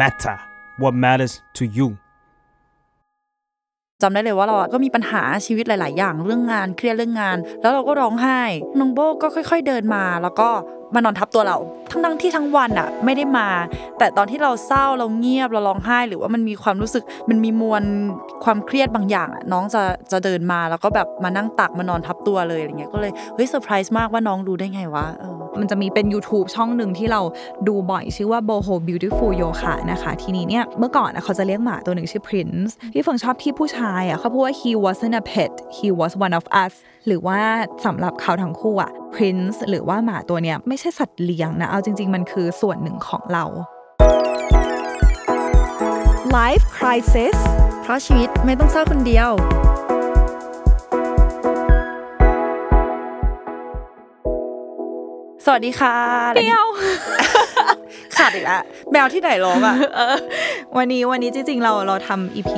matter what matters to you จำได้เลยว่าเราก็มีปัญหาชีวิตหลาย ๆ อย่างเรื่องงานเครียดเรื่องงาน แล้วเราก็ร้องไห้น้องโบก็ค่อย ๆ เดินมา แล้วก็ มานอนทับตัวเรา ทั้งๆที่ทั้งวันอะไม่ได้มา แต่ตอนที่เราเศร้าเราเงียบเราร้องไห้ หรือว่ามันมีความรู้สึกมันมีมวลความเครียดบางอย่างอะน้องจะจะเดินมาแล้วก็แบบมานั่งตักมานอนทับตัวเลยอะไรเงี้ยก็เลยเฮ้ยเซอร์ไพรส์มากว่าน้องรู้ได้ไงวะมันจะมีเป็น YouTube ช่องหนึ่งที่เราดูบ่อยชื่อว่า Boho Beautiful Yoga นะคะทีนี้เนี่ยเมื่อก่อนอะเขาจะเรียกหมาตัวหนึ่งชื่อ Prince พี่เฟิงชอบที่ผู้ชายอะเขาพูดว่า he wasn't a pet he was one of us หรือว่าสำหรับเขาทั้งคู่อะ Prince หรือว่าหมาตัวเนี้ยไม่ใช่สัตว์เลี้ยงนะ เอาจริง ๆ มันคือส่วนหนึ่งของเรา Life Crisis เพราะชีวิตไม่ต้องเศร้าคนเดียว สวัสดีค่ะเปรี้ยว ขาดอีกแล้วแมวที่ไหนร้องอะเออวันนี้วันนี้จริงๆ เราเราทำ EP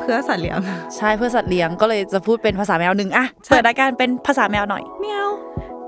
เพื่อสัตว์เลี้ยง ใช่เพื่อสัตว์เลี้ยงก็เลยจะพูดเป็นภาษาแมวหนึ่งอะเปิดรายการเป็นภาษาแมวหน่อยเมียวเ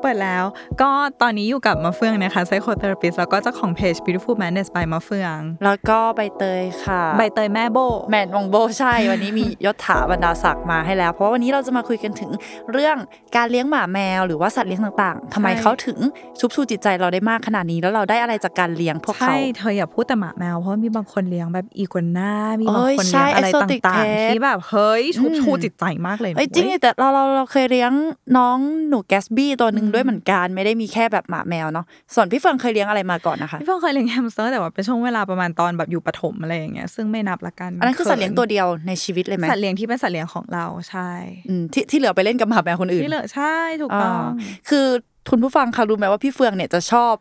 ปิดแล้ว ก็ตอนนี้อยู่กับมาเฟืองนะคะ psychotherapist แล้วก็เจ้าของเพจ beautiful madness by มาเฟือง แล้วก็ใบเตยค่ะ ใบเตยแม่โบ แมนวงโบใช่ วันนี้มียศถาบรรดาศักดิ์มาให้แล้ว เพราะว่าวันนี้เราจะมาคุยกันถึงเรื่องการเลี้ยงหมาแมวหรือว่าสัตว์เลี้ยงต่างๆทำไมเขาถึงชุบชูจิตใจเราได้มากขนาดนี้ แล้วเราได้อะไรจากการเลี้ยงพวกเขาใช่เธออย่าพูดแต่หมาแมวเพราะมีบางคนเลี้ยงแบบอีกัวน่ามีบางเอ้ยคนใช่เลี้ยงอะไร exotic pet ต่าง ๆที่แบบเฮ้ยชุบอืมชูจิตใจมากเลยนะเอ้ยจริงเว้ยแต่เราเราเราเคยเลี้ยงน้องหนูแกสบี้ตัวหนึ่งด้วยเหมือนกันไม่ได้มีแค่แบบหมาแมวเนาะส่วนพี่เฟิร์นเคยเลี้ยงอะไรมาก่อนนะคะพี่เฟิร์นเคยเลี้ยงแฮมสเตอร์แต่ว่าเป็นช่วงเวลาประมาณตอนแบบอยู่ประถมอะไรอย่างเงี้ยซึ่งไม่นับละกันอันนั้นคือสัตว์เลี้ยงตัวเดียวในชีวิตเลยไหมสัตว์เลี้ยงที่เป็นสัตว์เลี้ยงของเราใช่อืมที่ที่เหลือไปเล่นกับหมาแมวคนอื่นที่เหลือใช่ถูกต้องอ่าคือคุณผู้ฟังคะรู้ไหมว่าพี่เฟืองเนี่ยจะชอบ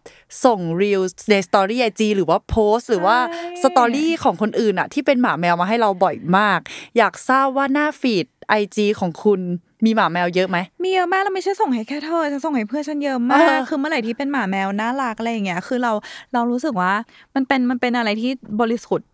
ส่ง reel ในสตอรี่ไอจีหรือว่าโพสต์หรือว่าใช่สตอรี่ของคนอื่นอะที่เป็นหมาแมวมาให้เราบ่อยมาก อยากทราบว่าหน้าฟีดไอจีของคุณ มีหมาแมวเยอะไหมมีเยอะมากแล้วไม่ใช่ส่งให้แค่เธอฉันส่งให้เพื่อนฉันเยอะมาเออก็คือเมื่อไหร่ที่เป็นหมาแมวน่ารักอะไรอย่างเงี้ยคือเราเรารู้สึกว่ามันเป็นมันเป็นอะไรที่บริสุทธิ์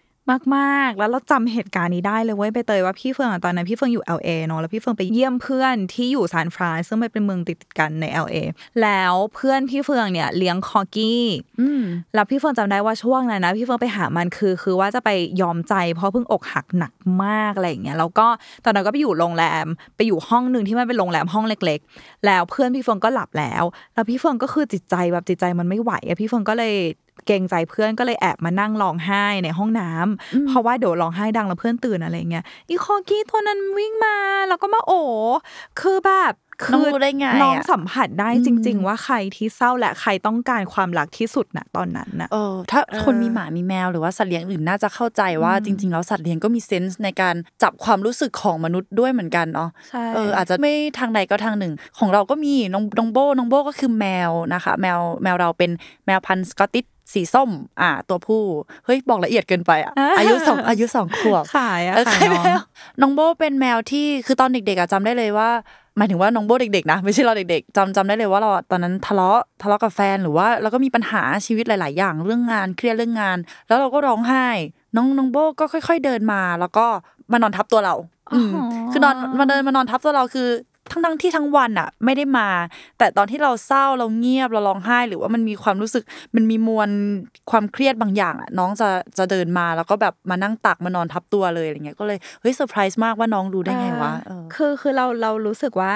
มาก ๆ แล้วเราจำเหตุการณ์นี้ได้เลยเว้ยใบเตยว่าพี่เฟืองอะตอนนั้นพี่เฟืองอยู่ LA เนาะแล้วพี่เฟืองไปเยี่ยมเพื่อนที่อยู่ซานฟรานซึ่งมันเป็นเมืองติดๆกันใน LA แล้วเพื่อนพี่เฟืองเนี่ยเลี้ยงคอร์กี้อืมแล้วพี่เฟิร์นจำได้ว่าช่วงนั้นนะพี่เฟิร์นไปหามันคือคือว่าจะไปย้อมใจ เพราะเพิ่งอกหักหนักมากอะไรอย่างเงี้ยแล้วก็ตอนนั้นก็ไปอยู่โรงแรมไปอยู่ห้องหนึ่งที่มันเป็นโรงแรมห้องเล็ก ๆ แล้วเพื่อนพี่เฟิร์นก็หลับแล้ว แล้วพี่เฟิร์นก็คือจิตใจแบบจิตใจมันไม่ไหวอะพี่เฟิร์นก็เลย เกรงใจเพื่อนก็เลยแอบมานั่งร้องไห้ในห้องน้ำเพราะว่าเดี๋ยวร้องไห้ดังแล้วเพื่อนตื่นอะไรเงี้ยอีคอกี้ตัวนั้นวิ่งมาแล้วก็มาโอ้คือแบบคืน้องรู้ได้ไงอะน้องสัมผัสได้จริง ๆ ว่าใครที่เศร้าและใครต้องการความรักที่สุดนะตอนนั้นนะเออ ถ้าเออคนมีหมามีแมวหรือว่าสัตว์เลี้ยงอื่นน่าจะเข้าใจว่าจริง ๆ แล้วสัตว์เลี้ยงก็มีเซนส์ในการจับความรู้สึกของมนุษย์ด้วยเหมือนกันเนาะใช่เอออาจจะไม่ทางใดก็ทางหนึ่ง ของเราก็มีน้องน้องโบน้องโบก็คือแมวนะคะ แมวแมวเราเป็นแมวพันธุ์สกอตติช สีส้ม อ่า ตัวผู้เฮ้ยบอกละเอียดเกินไปอะอายุสองอายุสองขวบขายอะเออขายใช่น้องแล้วน้องโบเป็นแมวที่คือตอนเด็กๆอะจำได้เลยว่าหมายถึงว่าน้องโบเด็กๆนะไม่ใช่เราเด็กๆจำจำได้เลยว่าเราอะตอนนั้นทะเลาะทะเลาะกับแฟนหรือว่าเราก็มีปัญหาชีวิตหลาย ๆ อย่างเรื่องงานเครียดเรื่องงาน แล้วเราก็ร้องไห้ น้องน้องโบก็ค่อย ๆ เดินมา แล้วก็มานอนทับตัวเรา อืมอ๋อคือ นอนมาเดินมานอนทับตัวเราคือ ทั้งทั้งๆที่ทั้งวันอะไม่ได้มา แต่ตอนที่เราเศร้าเราเงียบเราร้องไห้ หรือว่ามันมีความรู้สึกมันมีมวลความเครียดบางอย่างอะน้องจะจะเดินมาแล้วก็แบบมานั่งตักมานอนทับตัวเลยอะไรเงี้ยก็เลยเฮ้ยเซอร์ไพรส์มากว่าน้องรู้ได้ไงวะเออคือคือเราเรารู้สึกว่า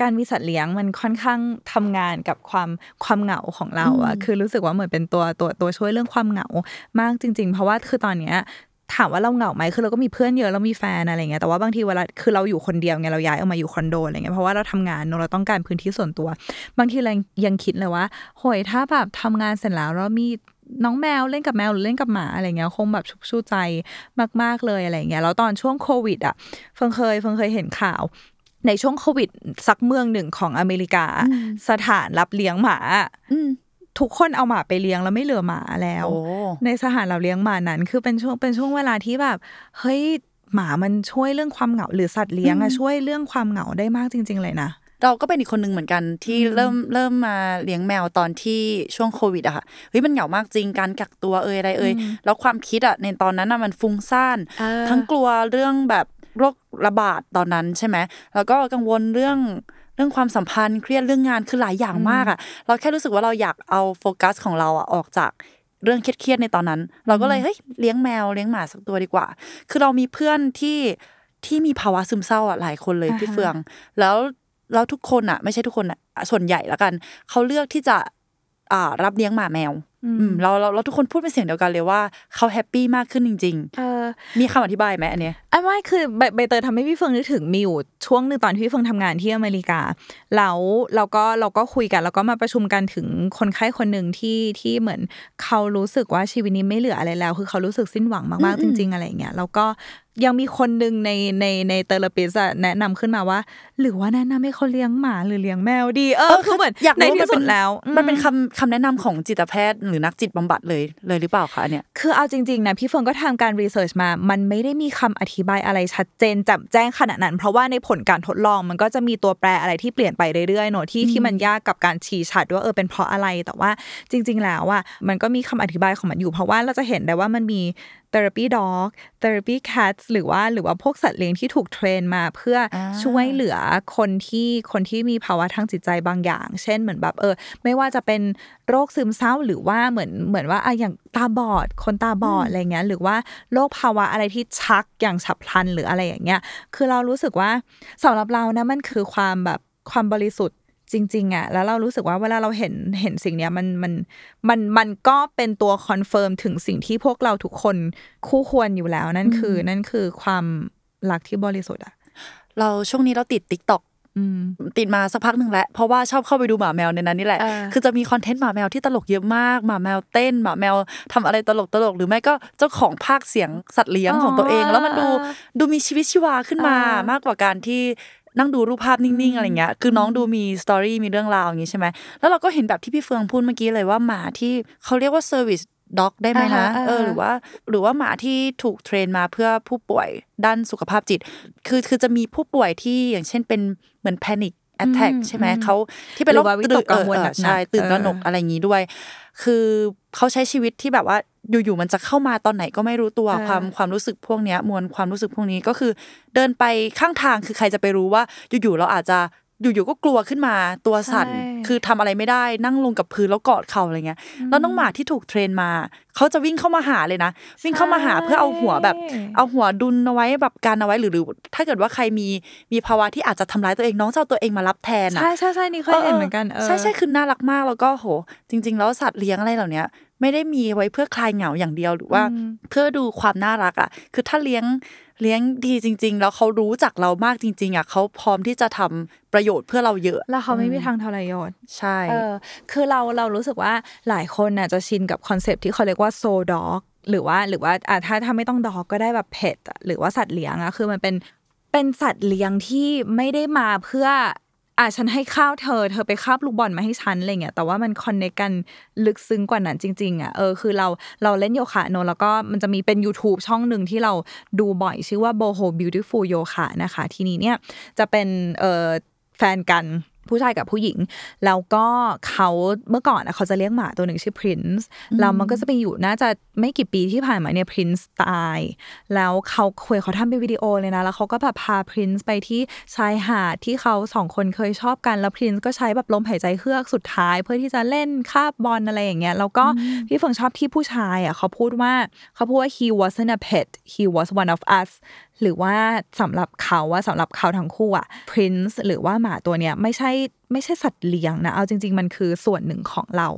การมีสัตว์เลี้ยงมันค่อนข้างทำงานกับความความเหงาของเราอะอืมคือรู้สึกว่าเหมือนเป็นตัวตัวตัวช่วยเรื่องความเหงามากจริง ๆ เพราะว่าคือตอนเนี้ย ถามว่าเราเหงาไหมคือเราก็มีเพื่อนเยอะเรามีแฟนอะไรเงี้ยแต่ว่าบางทีเวลาคือเราอยู่คนเดียวไงเราย้ายออกมาอยู่คอนโดอะไรเงี้ยเพราะว่าเราทำงานเนอะเราต้องการพื้นที่ส่วนตัว บางทีเรายังคิดเลยว่าโหยถ้าแบบทำงานเสร็จแล้วเรามีน้องแมวเล่นกับแมวหรือเล่นกับหมาอะไรเงี้ยคงแบบชุบชูใจมาก ๆเลยอะไรเงี้ยแล้วตอนช่วงโควิดอะเฟิงเคยเฟิงเคยเห็นข่าวในช่วงโควิดสักเมืองหนึ่งของอเมริกาอืมสถานรับเลี้ยงหมาอืม ทุกคนเอาหมาไปเลี้ยงแล้วไม่เหลือหมาแล้วโอ้ในสถานรับเลี้ยงหมานั้น คือเป็นช่วงเป็นช่วงเวลาที่แบบเฮ้ยหมามันช่วยเรื่องความเหงาหรือสัตว์เลี้ยงอะช่วยเรื่องความเหงาได้มากจริง ๆ เลยนะเราก็เป็นอีกคนหนึ่งเหมือนกันที่เริ่มเริ่มมาเลี้ยงแมวตอนที่ช่วงโควิดอะค่ะเฮ้ยมันเหงามากจริงการกักตัวเอ่ยอะไรเอ่ยแล้วความคิดอะในตอนนั้นอะมันฟุ้งซ่านเออทั้งกลัวเรื่องแบบโรคระบาดตอนนั้นใช่ไหมแล้วก็กังวลเรื่อง เรื่องความสัมพันธ์เครียดเรื่องงานคือหลายอย่างมากอะเราแค่รู้สึกว่าเราอยากเอาโฟกัสของเราอะออกจากเรื่องเครียดๆในตอนนั้น เราก็เลยเฮ้ยเลี้ยงแมวเลี้ยงหมาสักตัวดีกว่า คือเรามีเพื่อนที่ที่มีภาวะซึมเศร้าอะหลายคนเลยอ่าฮะพี่เฟือง แล้วแล้วทุกคนอะ ไม่ใช่ทุกคนอะส่วนใหญ่แล้วกัน เขาเลือกที่จะอ่ารับเลี้ยงหมาแมวอืมเราเราเราทุกคนพูดเป็นเสียงเดียวกันเลยว่าเขาแฮปปี้มากขึ้นจริงเออๆมีคำอธิบายไหมอันเนี้ย อันว่าคือใบใบเตยทำให้พี่เฟิงนึกถึงมีอยู่ช่วงหนึ่งตอนที่พี่เฟิงทำงานที่อเมริกาแล้วเราก็เราก็คุยกัน แล้วก็มาประชุมกันถึงคนไข้คนหนึ่งที่ที่เหมือนเขารู้สึกว่าชีวิตนี้ไม่เหลืออะไรแล้ว คือเขารู้สึกสิ้นหวังมากๆจริง ๆ อะไรอย่างเงี้ยแล้วก็ยังมีคนหนึ่งในในใน therapist อะแนะนำขึ้นมาว่า หรือว่าแนะนำให้เขาเลี้ยงหมาหรือเลี้ยงแมวดี เออคือเหมือนอยากในรู้ที่สุดแล้วอืมันเป็นคำคำแนะนำของจิตแพทย์ หรือนักจิตบำบัดเลยเลยหรือเปล่าคะอันเนี่ยคือเอาจริงๆนะพี่เฟิร์นก็ทำการ research มา มันไม่ได้มีคำอธิบายอะไรชัดเจนแจ่มแจ้งขนาดนั้น เพราะว่าในผลการทดลองมันก็จะมีตัวแปรอะไรที่เปลี่ยนไปเรื่อยๆเนอะที่ที่มันยากกับการชี้ชัดว่าเออเป็นเพราะอะไรแต่ว่าจริง ๆ แล้วอะมันก็มีคำอธิบายของมันอยู่ เพราะว่าเราจะเห็นได้ว่ามันมี therapy dog therapy cats หรือว่าหรือว่าพวกสัตว์เลี้ยงที่ถูกเทรนมาเพื่ออาช่วยเหลือคนที่คนที่มีภาวะทางจิตใจบางอย่าง เช่นเหมือนแบบเออ ไม่ว่าจะเป็นโรคซึมเศร้าหรือว่าเหมือนเหมือนว่าอะอย่างตาบอดคนตาบอดอะไรเงี้ยหรือว่าโรคภาวะอะไรที่ชักอย่างฉับพลันหรืออะไรอย่างเงี้ย คือเรารู้สึกว่าสำหรับเรานะมันคือความแบบความบริสุทธิ์ จริง ๆอะแล้วเรารู้สึกว่าเวลาเราเห็นเห็นสิ่งเนี้ยมันมันมันมันก็เป็นตัวคอนเฟิร์มถึงสิ่งที่พวกเราทุกคนคู่ควรอยู่แล้วนั่นคือ นั่นคือความรักที่บริสุทธิ์อะเราช่วงนี้เราติด t ิ k t o k อืมติดมาสักพักหนึ่งแล้วเพราะว่าชอบเข้าไปดูหมาแมวในนั้นนี่แหละเออคือจะมีคอนเทนต์หมาแมวที่ตลกเยอะมากหมาแมวเต้นหมาแมวทำอะไรตลกตลกๆหรือไม่ก็เจ้าของพากย์เสียงสัตว์เลี้ยงของตัวเอง แล้วมันดูดูมีชีวิตชีวาขึ้นมาเออมากกว่าการที่ นั่งดูรูปภาพนิ่งๆอะไรเงี้ย คือน้องดูมีสตอรี่มีเรื่องราวอย่างงี้ใช่ไหมแล้วเราก็เห็นแบบที่พี่เฟืองพูดเมื่อกี้เลยว่าหมาที่เขาเรียกว่า service dog ได้ไหมนะอ่าฮะเอออ่าฮะหรือว่าหรือว่าหมาที่ถูก train มาเพื่อผู้ป่วยด้านสุขภาพจิต คือคือจะมีผู้ป่วยที่อย่างเช่นเป็นเหมือนแพนิคแอ t แทกอืมใช่ไหมอืมเขาที่เป็นโรคหรือว่าวิตกกังวลเออหนักๆใช่ตื่นตระหนกเออออะไรอย่างนี้ด้วย คือเขาใช้ชีวิตที่แบบว่า อยู่ๆมันจะเข้ามาตอนไหนก็ไม่รู้ตัวเออความความรู้สึกพวกเนี้ยมวลความรู้สึกพวกนี้ก็คือ เดินไปข้างทางคือใครจะไปรู้ว่าอยู่ๆเราอาจจะอยู่ๆก็กลัวขึ้นมาตัวสั่นใช่คือทำอะไรไม่ได้นั่งลงกับพื้นแล้วกอดเข่าอะไรเงี้ยแล้วน้องหมาที่ถูกเทรนมาเขาจะวิ่งเข้ามาหาเลยนะ วิ่งเข้ามาหาเพื่อเอาหัวแบบ เอาหัวดุลเอาไว้แบบการเอาไว้หรือหรือถ้าเกิดว่าใครมีมีภาวะที่อาจจะทำร้ายตัวเองน้องจะเอาตัวเองมารับแทนอะใช่ใช่ใช่นี่เคยเห็นเหมือนกันเออใช่ใช่คือน่ารักมากแล้วก็โห จริง ๆ แล้วสัตว์เลี้ยงอะไรเหล่าเนี้ย ไม่ได้มีไว้เพื่อคลายเหงาอย่างเดียวหรือว่าอืมเพื่อดูความน่ารักอะ คือถ้าเลี้ยงเลี้ยงดีจริง ๆ แล้วเขารู้จักเรามากจริง ๆอะเขาพร้อมที่จะทำประโยชน์เพื่อเราเยอะ แล้วเขาไม่มีทางทรยศใช่เออคือเราเรารู้สึกว่าหลายคนน่ะจะชินกับคอนเซปต์ที่เขาเรียกว่าโซด็อกหรือว่าหรือว่าอะถ้าถ้าไม่ต้องดอกก็ได้แบบเพ t อะหรือว่าสัตว์เลี้ยงอะคือมันเป็นเป็นสัตว์เลี้ยงที่ไม่ได้มาเพื่อ อะฉันให้ข้าวเธอ เธอไปคาบลูกบอลมาให้ฉันอะไรเงี้ยแต่ว่ามันคอนเนคกันลึกซึ้งกว่านั้นจริงๆอะเออคือเราเราเล่นโยคะเนอะแล้วก็มันจะมีเป็น YouTube ช่องหนึ่งที่เราดูบ่อยชื่อว่า Boho Beautiful Yoga นะคะ ทีนี้เนี่ยจะเป็นเออแฟนกัน ผู้ชายกับผู้หญิง แล้วก็เขาเมื่อก่อนอะเขาจะเลี้ยงหมาตัวหนึ่งชื่อ Prince แล้วมันก็จะไปอยู่น่าจะไม่กี่ปีที่ผ่านมาเนี่ย Prince ตาย แล้วเขาเคยเขาทำเป็นวิดีโอเลยนะ แล้วเขาก็แบบพา Prince ไปที่ชายหาดที่เขาสองคนเคยชอบกัน แล้ว Prince ก็ใช้แบบลมหายใจเฮือกสุดท้าย เพื่อที่จะเล่นคาบบอลอะไรอย่างเงี้ยแล้วก็พี่เฟิงชอบที่ผู้ชายอะเขาพูดว่าเขาพูดว่า he wasn't a pet he was one of us หรือว่าสำหรับเขาว่าสำหรับเขาทั้งคู่อะ Prince หรือว่าหมาตัวเนี้ยไม่ใช่ไม่ใช่สัตว์เลี้ยงนะเอาจริง ๆ มันคือส่วนหนึ่งของเรา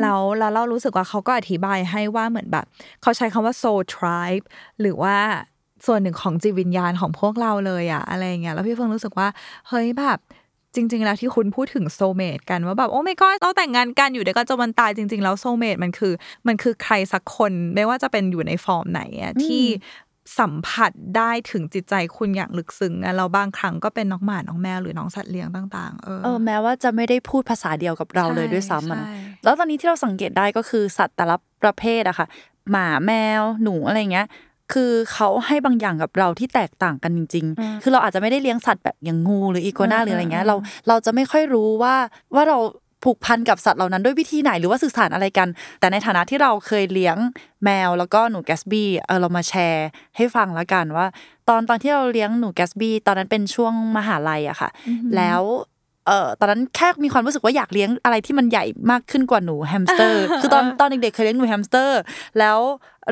แล้วแล้วเรารู้สึกว่าเขาก็อธิบายให้ว่าเหมือนแบบ เขาใช้คำว่า soul tribe หรือว่าส่วนหนึ่งของจิตวิญญาณของพวกเราเลยอะอะไรอย่างเงี้ยแล้วพี่เฟิงรู้สึกว่าเฮ้ยแบบจริง ๆ แล้วที่คุณพูดถึงโซเมตกันว่าแบบโอ้ไม่ก็เราแต่งงานกันอยู่เดี๋ยวก็จะวันตายจริง ๆ แล้วโซเมตมันคือ มันคือใครสักคนไม่ว่าจะเป็นอยู่ในฟอร์มไหนอะที่ สัมผัสได้ถึงจิตใจคุณอย่างลึกซึ้งอะเราบางครั้งก็เป็นน้องหมาน้องแมวหรือน้องสัตว์เลี้ยงต่าง ๆ เออเออแม้ว่าจะไม่ได้พูดภาษาเดียวกับเราเลยด้วยซ้ำอะนะใช่แล้วตอนนี้ที่เราสังเกตได้ก็คือสัตว์แต่ละประเภทอะค่ะ หมาแมวหนูอะไรเงี้ยคือเขาให้บางอย่างกับเราที่แตกต่างกันจริง ๆ คือเราอาจจะไม่ได้เลี้ยงสัตว์แบบอย่างงูหรืออีกัวน่าอืมหรืออะไรเงี้ยอืมเราเราจะไม่ค่อยรู้ว่าว่าเรา ผูกพันกับสัตว์เหล่านั้นด้วยวิธีไหนหรือว่าสื่อสารอะไรกัน แต่ในฐานะที่เราเคยเลี้ยงแมวแล้วก็หนูแกสบี้เออเรามาแชร์ให้ฟังแล้วกันว่า ตอนตอนที่เราเลี้ยงหนูแกสบี้ตอนนั้นเป็นช่วงมหาลัยอะค่ะ แล้ว เอ่อตอนนั้นแค่มีความรู้สึกว่าอยากเลี้ยงอะไรที่มันใหญ่มากขึ้นกว่าหนูแฮมสเตอร์ คือตอนตอนเด็กๆเคยเลี้ยงหนูแฮมสเตอร์ แล้ว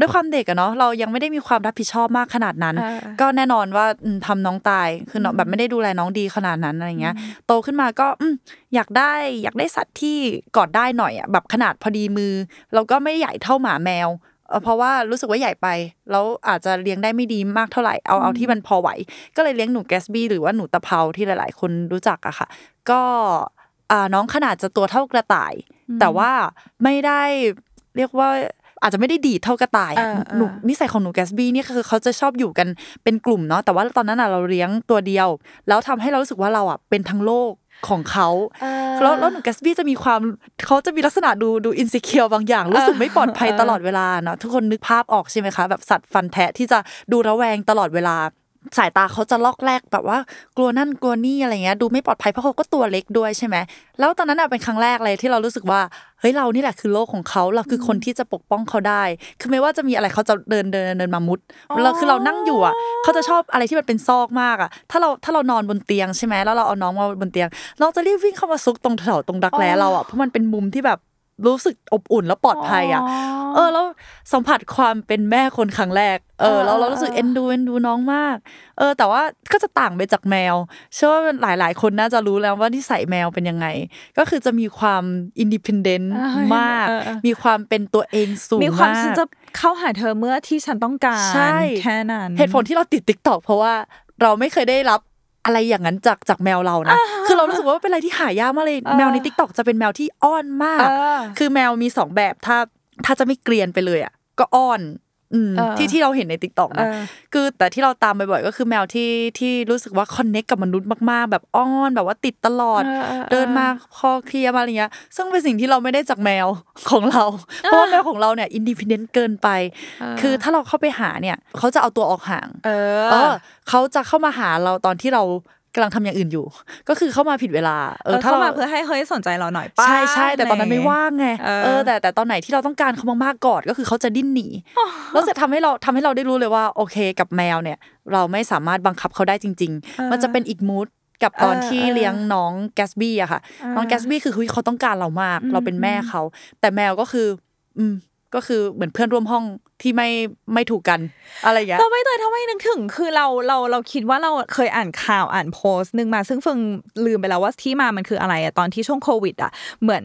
ด้วยความเด็กอะเนาะเรายังไม่ได้มีความรับผิดชอบมากขนาดนั้นอ่าก็แน่นอนว่าอืมทำน้องตายคือน้องแบบไม่ได้ดูแลน้องดีขนาดนั้นอะไรเงี้ย โตขึ้นมาก็อืมอยากได้อยากได้สัตว์ที่กอดได้หน่อยอะแบบขนาดพอดีมือ เราก็ไม่ใหญ่เท่าหมาแมว เอ่อเพราะว่ารู้สึกว่าใหญ่ไป แล้วอาจจะเลี้ยงได้ไม่ดีมากเท่าไหร่เอาเอาที่มันพอไหว ก็เลยเลี้ยงหนูแกสบี้หรือว่าหนูตะเภาที่หลาย ๆ คนรู้จักอะค่ะ ก็อ่าน้องขนาดจะตัวเท่ากระต่าย แต่ว่าไม่ได้เรียกว่าอาจจะไม่ได้ดีดเท่ากระต่ายอะเออเออหนูนิสัยของหนูแกสบี้นี่คือเขาจะชอบอยู่กันเป็นกลุ่มเนาะแต่ว่าตอนนั้นอะเราเลี้ยงตัวเดียว แล้วทำให้เรารู้สึกว่าเราอะเป็นทั้งโลก ของเขาแล้วแล้วหนูแกสบี้จะมีความเขาจะมีลักษณะดูดูอินสิเคียวบางอย่าง รู้สึกไม่ปลอดภัยเออตลอดเวลาเนาะทุกคนนึกภาพออกใช่ไหมคะ แบบสัตว์ฟันแทะที่จะดูระแวงตลอดเวลา สายตาเขาจะลอกแรกแบบว่า กลัวนั่นกลัวนี่อะไรเงี้ยดูไม่ปลอดภัยเพราะเขาก็ตัวเล็กด้วยใช่ไหมแล้วตอนนั้นอะเป็นครั้งแรกเลยที่เรารู้สึกว่าเฮ้ยเรานี่แหละคือโลกของเขาเราคือคนที่จะปกป้องเขาได้ คือไม่ว่าจะมีอะไรเขาจะเดินเดินเดินมามุดเราคือเรานั่งอยู่อะเขาจะชอบอะไรที่มันเป็นซอกมากอะถ้าเราถ้าเรานอนบนเตียงใช่ไหมแล้วเราเอาน้องมาบนเตียงน้องจะรีบวิ่งเข้ามาซุกตรงแถวตรงดักแร้เราอะเพราะมันเป็นมุมที่แบบ รู้สึกอบอุ่นแล้วปลอดภัยอะเออ แล้วสัมผัสความเป็นแม่คนครั้งแรก เออแล้วเรารู้สึกเอ็นดูเอ็นดูน้องมาก เออ แต่ว่าก็จะต่างไปจากแมว เชื่อว่าหลาย ๆ คนน่าจะรู้แล้วว่านิสัยแมวเป็นยังไง ก็คือจะมีความอินดิพ n เดนต์อ่ามมากเออเออมีความเป็นตัวเองสูงมีความมากฉันจะเข้าหาเธอเมื่อที่ฉันต้องการ ใช่ แค่นั้น เหตุผลที่เราติด TikTok เพราะว่าเราไม่เคยได้รับ อะไรอย่างนั้นจากจากแมวเรานะ คือเรารู้สึกว่าเป็นอะไรที่หายากมากเลยเออแมวใน TikTok จะเป็นแมวที่อ้อนมากเออคือแมวมีสองแบบถ้าถ้าจะไม่เกรียนไปเลยอะก็อ้อนอืมเออ ที่ที่เราเห็นใน TikTok นะเออคือแต่ที่เราตามบ่อยๆก็คือแมวที่ที่รู้สึกว่า connect กับมนุษย์มากๆ แบบอ้อนแบบว่าติดตลอดเออเออเดินมาคอเคลียร์มาอะไรเงี้ย ซึ่งเป็นสิ่งที่เราไม่ได้จากแมวของเรา เพราะว่าแมวของเราเนี่ยอินดิพ n เดนต์เกินไป คือถ้าเราเข้าไปหาเนี่ยเขาจะเอาตัวออกห่าง เอเอออเขาจะเข้ามาหาเราตอนที่เรา กำลังทำอย่างอื่นอยู่ ก็คือเข้ามาผิดเวลา เออถ้าเข้าเรามาเพื่อให้เฮ้ยสนใจเราหน่อยป้าใช่ใช่แต่ตอนนั้นไม่ว่างไงเออเออแต่แต่ตอนไหนที่เราต้องการเขามากๆกอดก็คือเขาจะดิ้นหนีแล้วจะทำให้เราทำให้เราได้รู้เลยว่าโอเคกับแมวเนี่ย เราไม่สามารถบังคับเขาได้จริง ๆ มันจะเป็นอีกมูดกับตอนเออที่เออเลี้ยงน้องแกสบี้อะค่ะ น้องแกสบี้คือเฮ้ยเขาต้องการเรามาก เราเป็นแม่เขา แต่แมวก็คือ อืมก็คือเหมือนเพื่อนร่วมห้อง ที่ไม่ไม่ถูกกันอะไรอย่างเงี้ยเราไม่เตยทำไมนึกถึง คือเราเราเราคิดว่าเราเคยอ่านข่าวอ่านโพสต์หนึ่งมา ซึ่งเฟิงลืมไปแล้วว่าที่มามันคืออะไรอะตอนที่ช่วงโควิดอะเหมือน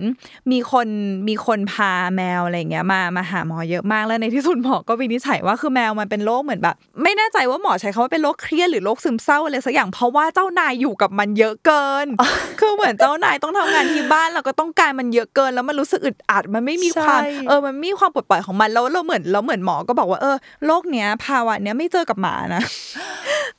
มีคนมีคนพาแมวอะไรเงี้ยมามาหาหมอเยอะมากแล้วในที่สุดหมอก็วินิจฉัยว่าคือแมวมันเป็นโรคเหมือนแบบ ไม่แน่ใจว่าหมอใช้คำว่าเป็นโรคเครียดหรือโรคซึมเศร้าอะไรสักอย่างเพราะว่าเจ้านายอยู่กับมันเยอะเกิน คือเหมือนเจ้านายต้องทำงานที่บ้านแล้วก็ต้องการมันเยอะเกิน แล้วมันรู้สึกอึดอัดมันไม่มีความใช่เออมันมีความปลดปล่อยของมันแล้วเราเหมือนเราเหมือนหมอก็บอกว่าเออโรคเนี้ยภาวะเนี้ยไม่เจอกับหมานะ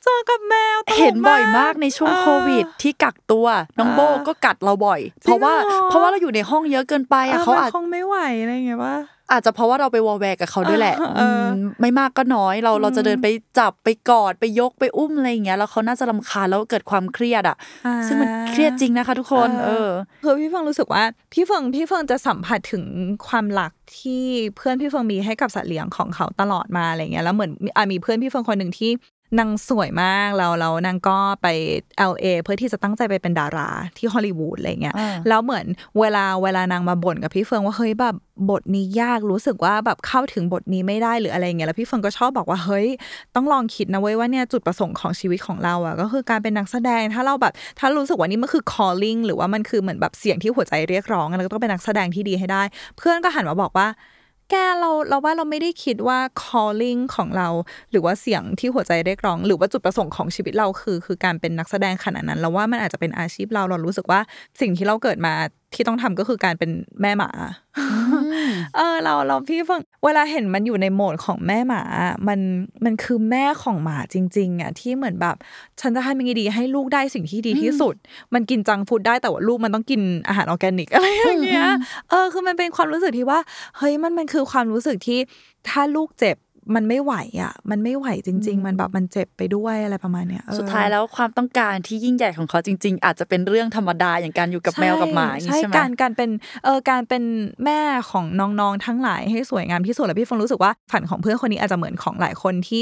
เจอกับแมวตลกเห็นบ่อยมากในช่วงเออโควิด ที่กักตัวน้องโบก็กัดเราบ่อย เพราะว่าจริงเหรอเพราะว่าเราอยู่ในห้องเยอะเกินไปเออะอเขามันอาจคงไม่ไหวอะไรเงี้ยว่า อาจจะเพราะว่าเราไปวอลแวร์กับเขาด้วยแหละเอออืมไม่มากก็น้อยเราเราจะเดินไปจับไปกอดไปยกไปอุ้มอะไรอย่างเงี้ยแล้วเขาน่าจะรำคาญแล้วเกิดความเครียดอะอ่าซึ่งมันเครียดจริงนะคะ ทุกคนเออคือพี่เฟิงรู้สึกว่าพี่เฟิงพี่เฟิงจะสัมผัสถึงความรักที่เพื่อนพี่เฟิงมีให้กับสัตว์เลี้ยงของเขาตลอดมาอะไรเงี้ยแล้วเหมือนอะมีเพื่อนพี่เฟิงคนหนึ่งที่ นางสวยมากแล้วแล้วนางก็ไป LA เพื่อที่จะตั้งใจไปเป็นดาราที่ฮอลลีวูดอะไรเงี้ยอ่าแล้วเหมือนเวลาเวลานางมาบ่นกับพี่เฟิงว่าเฮ้ยแบบบทนี้ยากรู้สึกว่าแบบเข้าถึงบทนี้ไม่ได้หรืออะไรเงี้ยแล้วพี่เฟิงก็ชอบบอกว่าเฮ้ยต้องลองคิดนะเว้ยว่าเนี่ยจุดประสงค์ของชีวิตของเราอะก็คือการเป็นนักแสดงถ้าเราแบบถ้ารู้สึกว่านี่มันคือ calling หรือว่ามันคือเหมือนแบบเสียงที่หัวใจเรียกร้องเราก็ต้องเป็นนักแสดงที่ดีให้ได้ เพื่อนก็หันมาบอกว่า แกเราเราว่าเราไม่ได้คิดว่า calling ของเรา หรือว่าเสียงที่หัวใจเรียกร้อง หรือว่าจุดประสงค์ของชีวิตเราคือ คือการเป็นนักแสดงขนาดนั้น เราว่ามันอาจจะเป็นอาชีพเราเรารู้สึกว่าสิ่งที่เราเกิดมา ที่ต้องทำก็คือการเป็นแม่หมา เออ เราเราพี่ฟังเวลาเห็นมันอยู่ในโหมดของแม่หมาอะมันมันคือแม่ของหมาจริง ๆอะที่เหมือนแบบ ฉันจะทำยังไงดีให้ลูกได้สิ่งที่ดีที่สุด มันกินจังฟู้ดได้แต่ว่าลูกมันต้องกินอาหารออร์แกนิกอะไรอย่างเงี้ย เออ คือมันเป็นความรู้สึกที่ว่า เฮ้ยมันมันคือความรู้สึกที่ถ้าลูกเจ็บ มันไม่ไหวอะ มันไม่ไหวจริง ๆ มันแบบมันเจ็บไปด้วยอะไรประมาณเนี้ยเออสุดท้ายแล้วความต้องการที่ยิ่งใหญ่ของเขาจริง ๆ อาจจะเป็นเรื่องธรรมดาอย่างการอยู่กับแมวกับหมาอย่างนี้ใช่ใช่ไหมการการเป็นเออการเป็นแม่ของน้องๆทั้งหลายให้สวยงามที่สุดแล้วพี่ฟงรู้สึกว่าฝันของเพื่อนคนนี้อาจจะเหมือนของหลายคนที่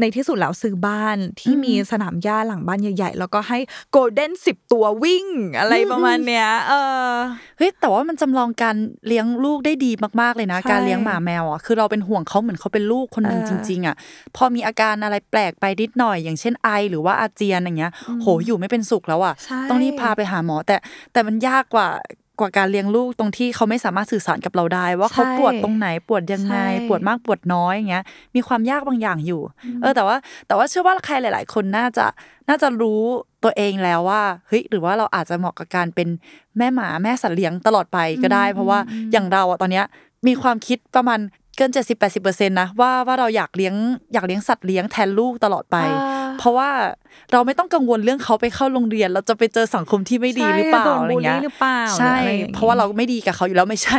ในที่สุดแล้วซื้อบ้านที่มีสนามหญ้าหลังบ้านใหญ่ ๆ แล้วก็ให้โกลเด้นสิบตัววิ่งอะไรประมาณเนี้ยเออเฮ้ยแต่ว่ามันจำลองการเลี้ยงลูกได้ดีมากๆเลยนะใช่การเลี้ยงหมาแมวอะคือเราเป็นห่วงเขาเหมือนเขาเป็นลูกคนหนึ่งเออจริง ๆอะพอมีอาการอะไรแปลกไปนิดหน่อย อย่างเช่นไอหรือว่าอาเจียนอย่างเงี้ย โหอยู่ไม่เป็นสุขแล้วอะใช่ต้องรีบพาไปหาหมอ แต่แต่มันยากกว่า กว่าการเลี้ยงลูกตรงที่เขาไม่สามารถสื่อสารกับเราได้ ว่าเขาใช่ปวดตรงไหนปวดยังไงใช่ปวดมากปวดน้อยอย่างเงี้ย มีความยากบางอย่างอยู่ เออแต่ว่าแต่ว่าเชื่อว่าใครหลาย ๆ คนน่าจะน่าจะรู้ตัวเองแล้วว่าเฮ้ยหรือว่าเราอาจจะเหมาะกับการเป็นแม่หมาแม่สัตว์เลี้ยงตลอดไปก็ได้ เพราะว่าอย่างเราอะตอนเนี้ยมีความคิดประมาณเกิน 70-80%นะว่าว่าเราอยากเลี้ยงอยากเลี้ยงสัตว์เลี้ยงแทนลูกตลอดไปอ่า เพราะว่าเราไม่ต้องกังวลเรื่องเขาไปเข้าโรงเรียน เราจะไปเจอสังคมที่ไม่ดีหรือเปล่าใช่โดนอะไรบูลเงี้ลี่ยหรือเปล่าใช่หออไอย่งงี้เพราะว่าเราไม่ดีกับเขาอยู่แล้วไม่ใช่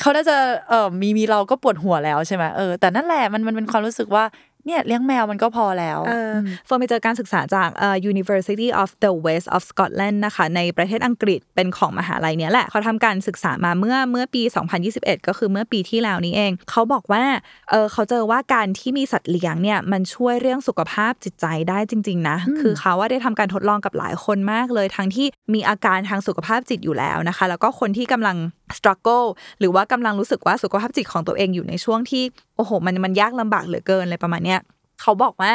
เขาน่าจะเออมีมีเราก็ปวดหัวแล้วใช่ไหมเออแต่นั่นแหละมันมันเป็นความรู้สึกว่า เนี่ยเลี้ยงแมวมันก็พอแล้วเออเฟิร์นไปเจอการศึกษาจากเอ่อ University of the West of Scotland นะคะในประเทศอังกฤษเป็นของมหาลัยเนี้ยแหละเขาทำการศึกษามาเมื่อเมื่อปี 2021 ก็คือเมื่อปีที่แล้วนี้เอง เขาบอกว่าเออเขาเจอว่าการที่มีสัตว์เลี้ยงเนี่ยมันช่วยเรื่องสุขภาพจิตใจได้จริง ๆ นะ คือเขาว่าได้ทำการทดลองกับหลายคนมากเลย ทั้งที่มีอาการทางสุขภาพจิตอยู่แล้วนะคะ แล้วก็คนที่กำลัง struggle หรือว่ากำลังรู้สึกว่าสุขภาพจิตของตัวเองอยู่ในช่วงที่โอ้โหมันมันยากลำบากเหลือเกินอะไรประมาณเนี้ยเขาบอกว่า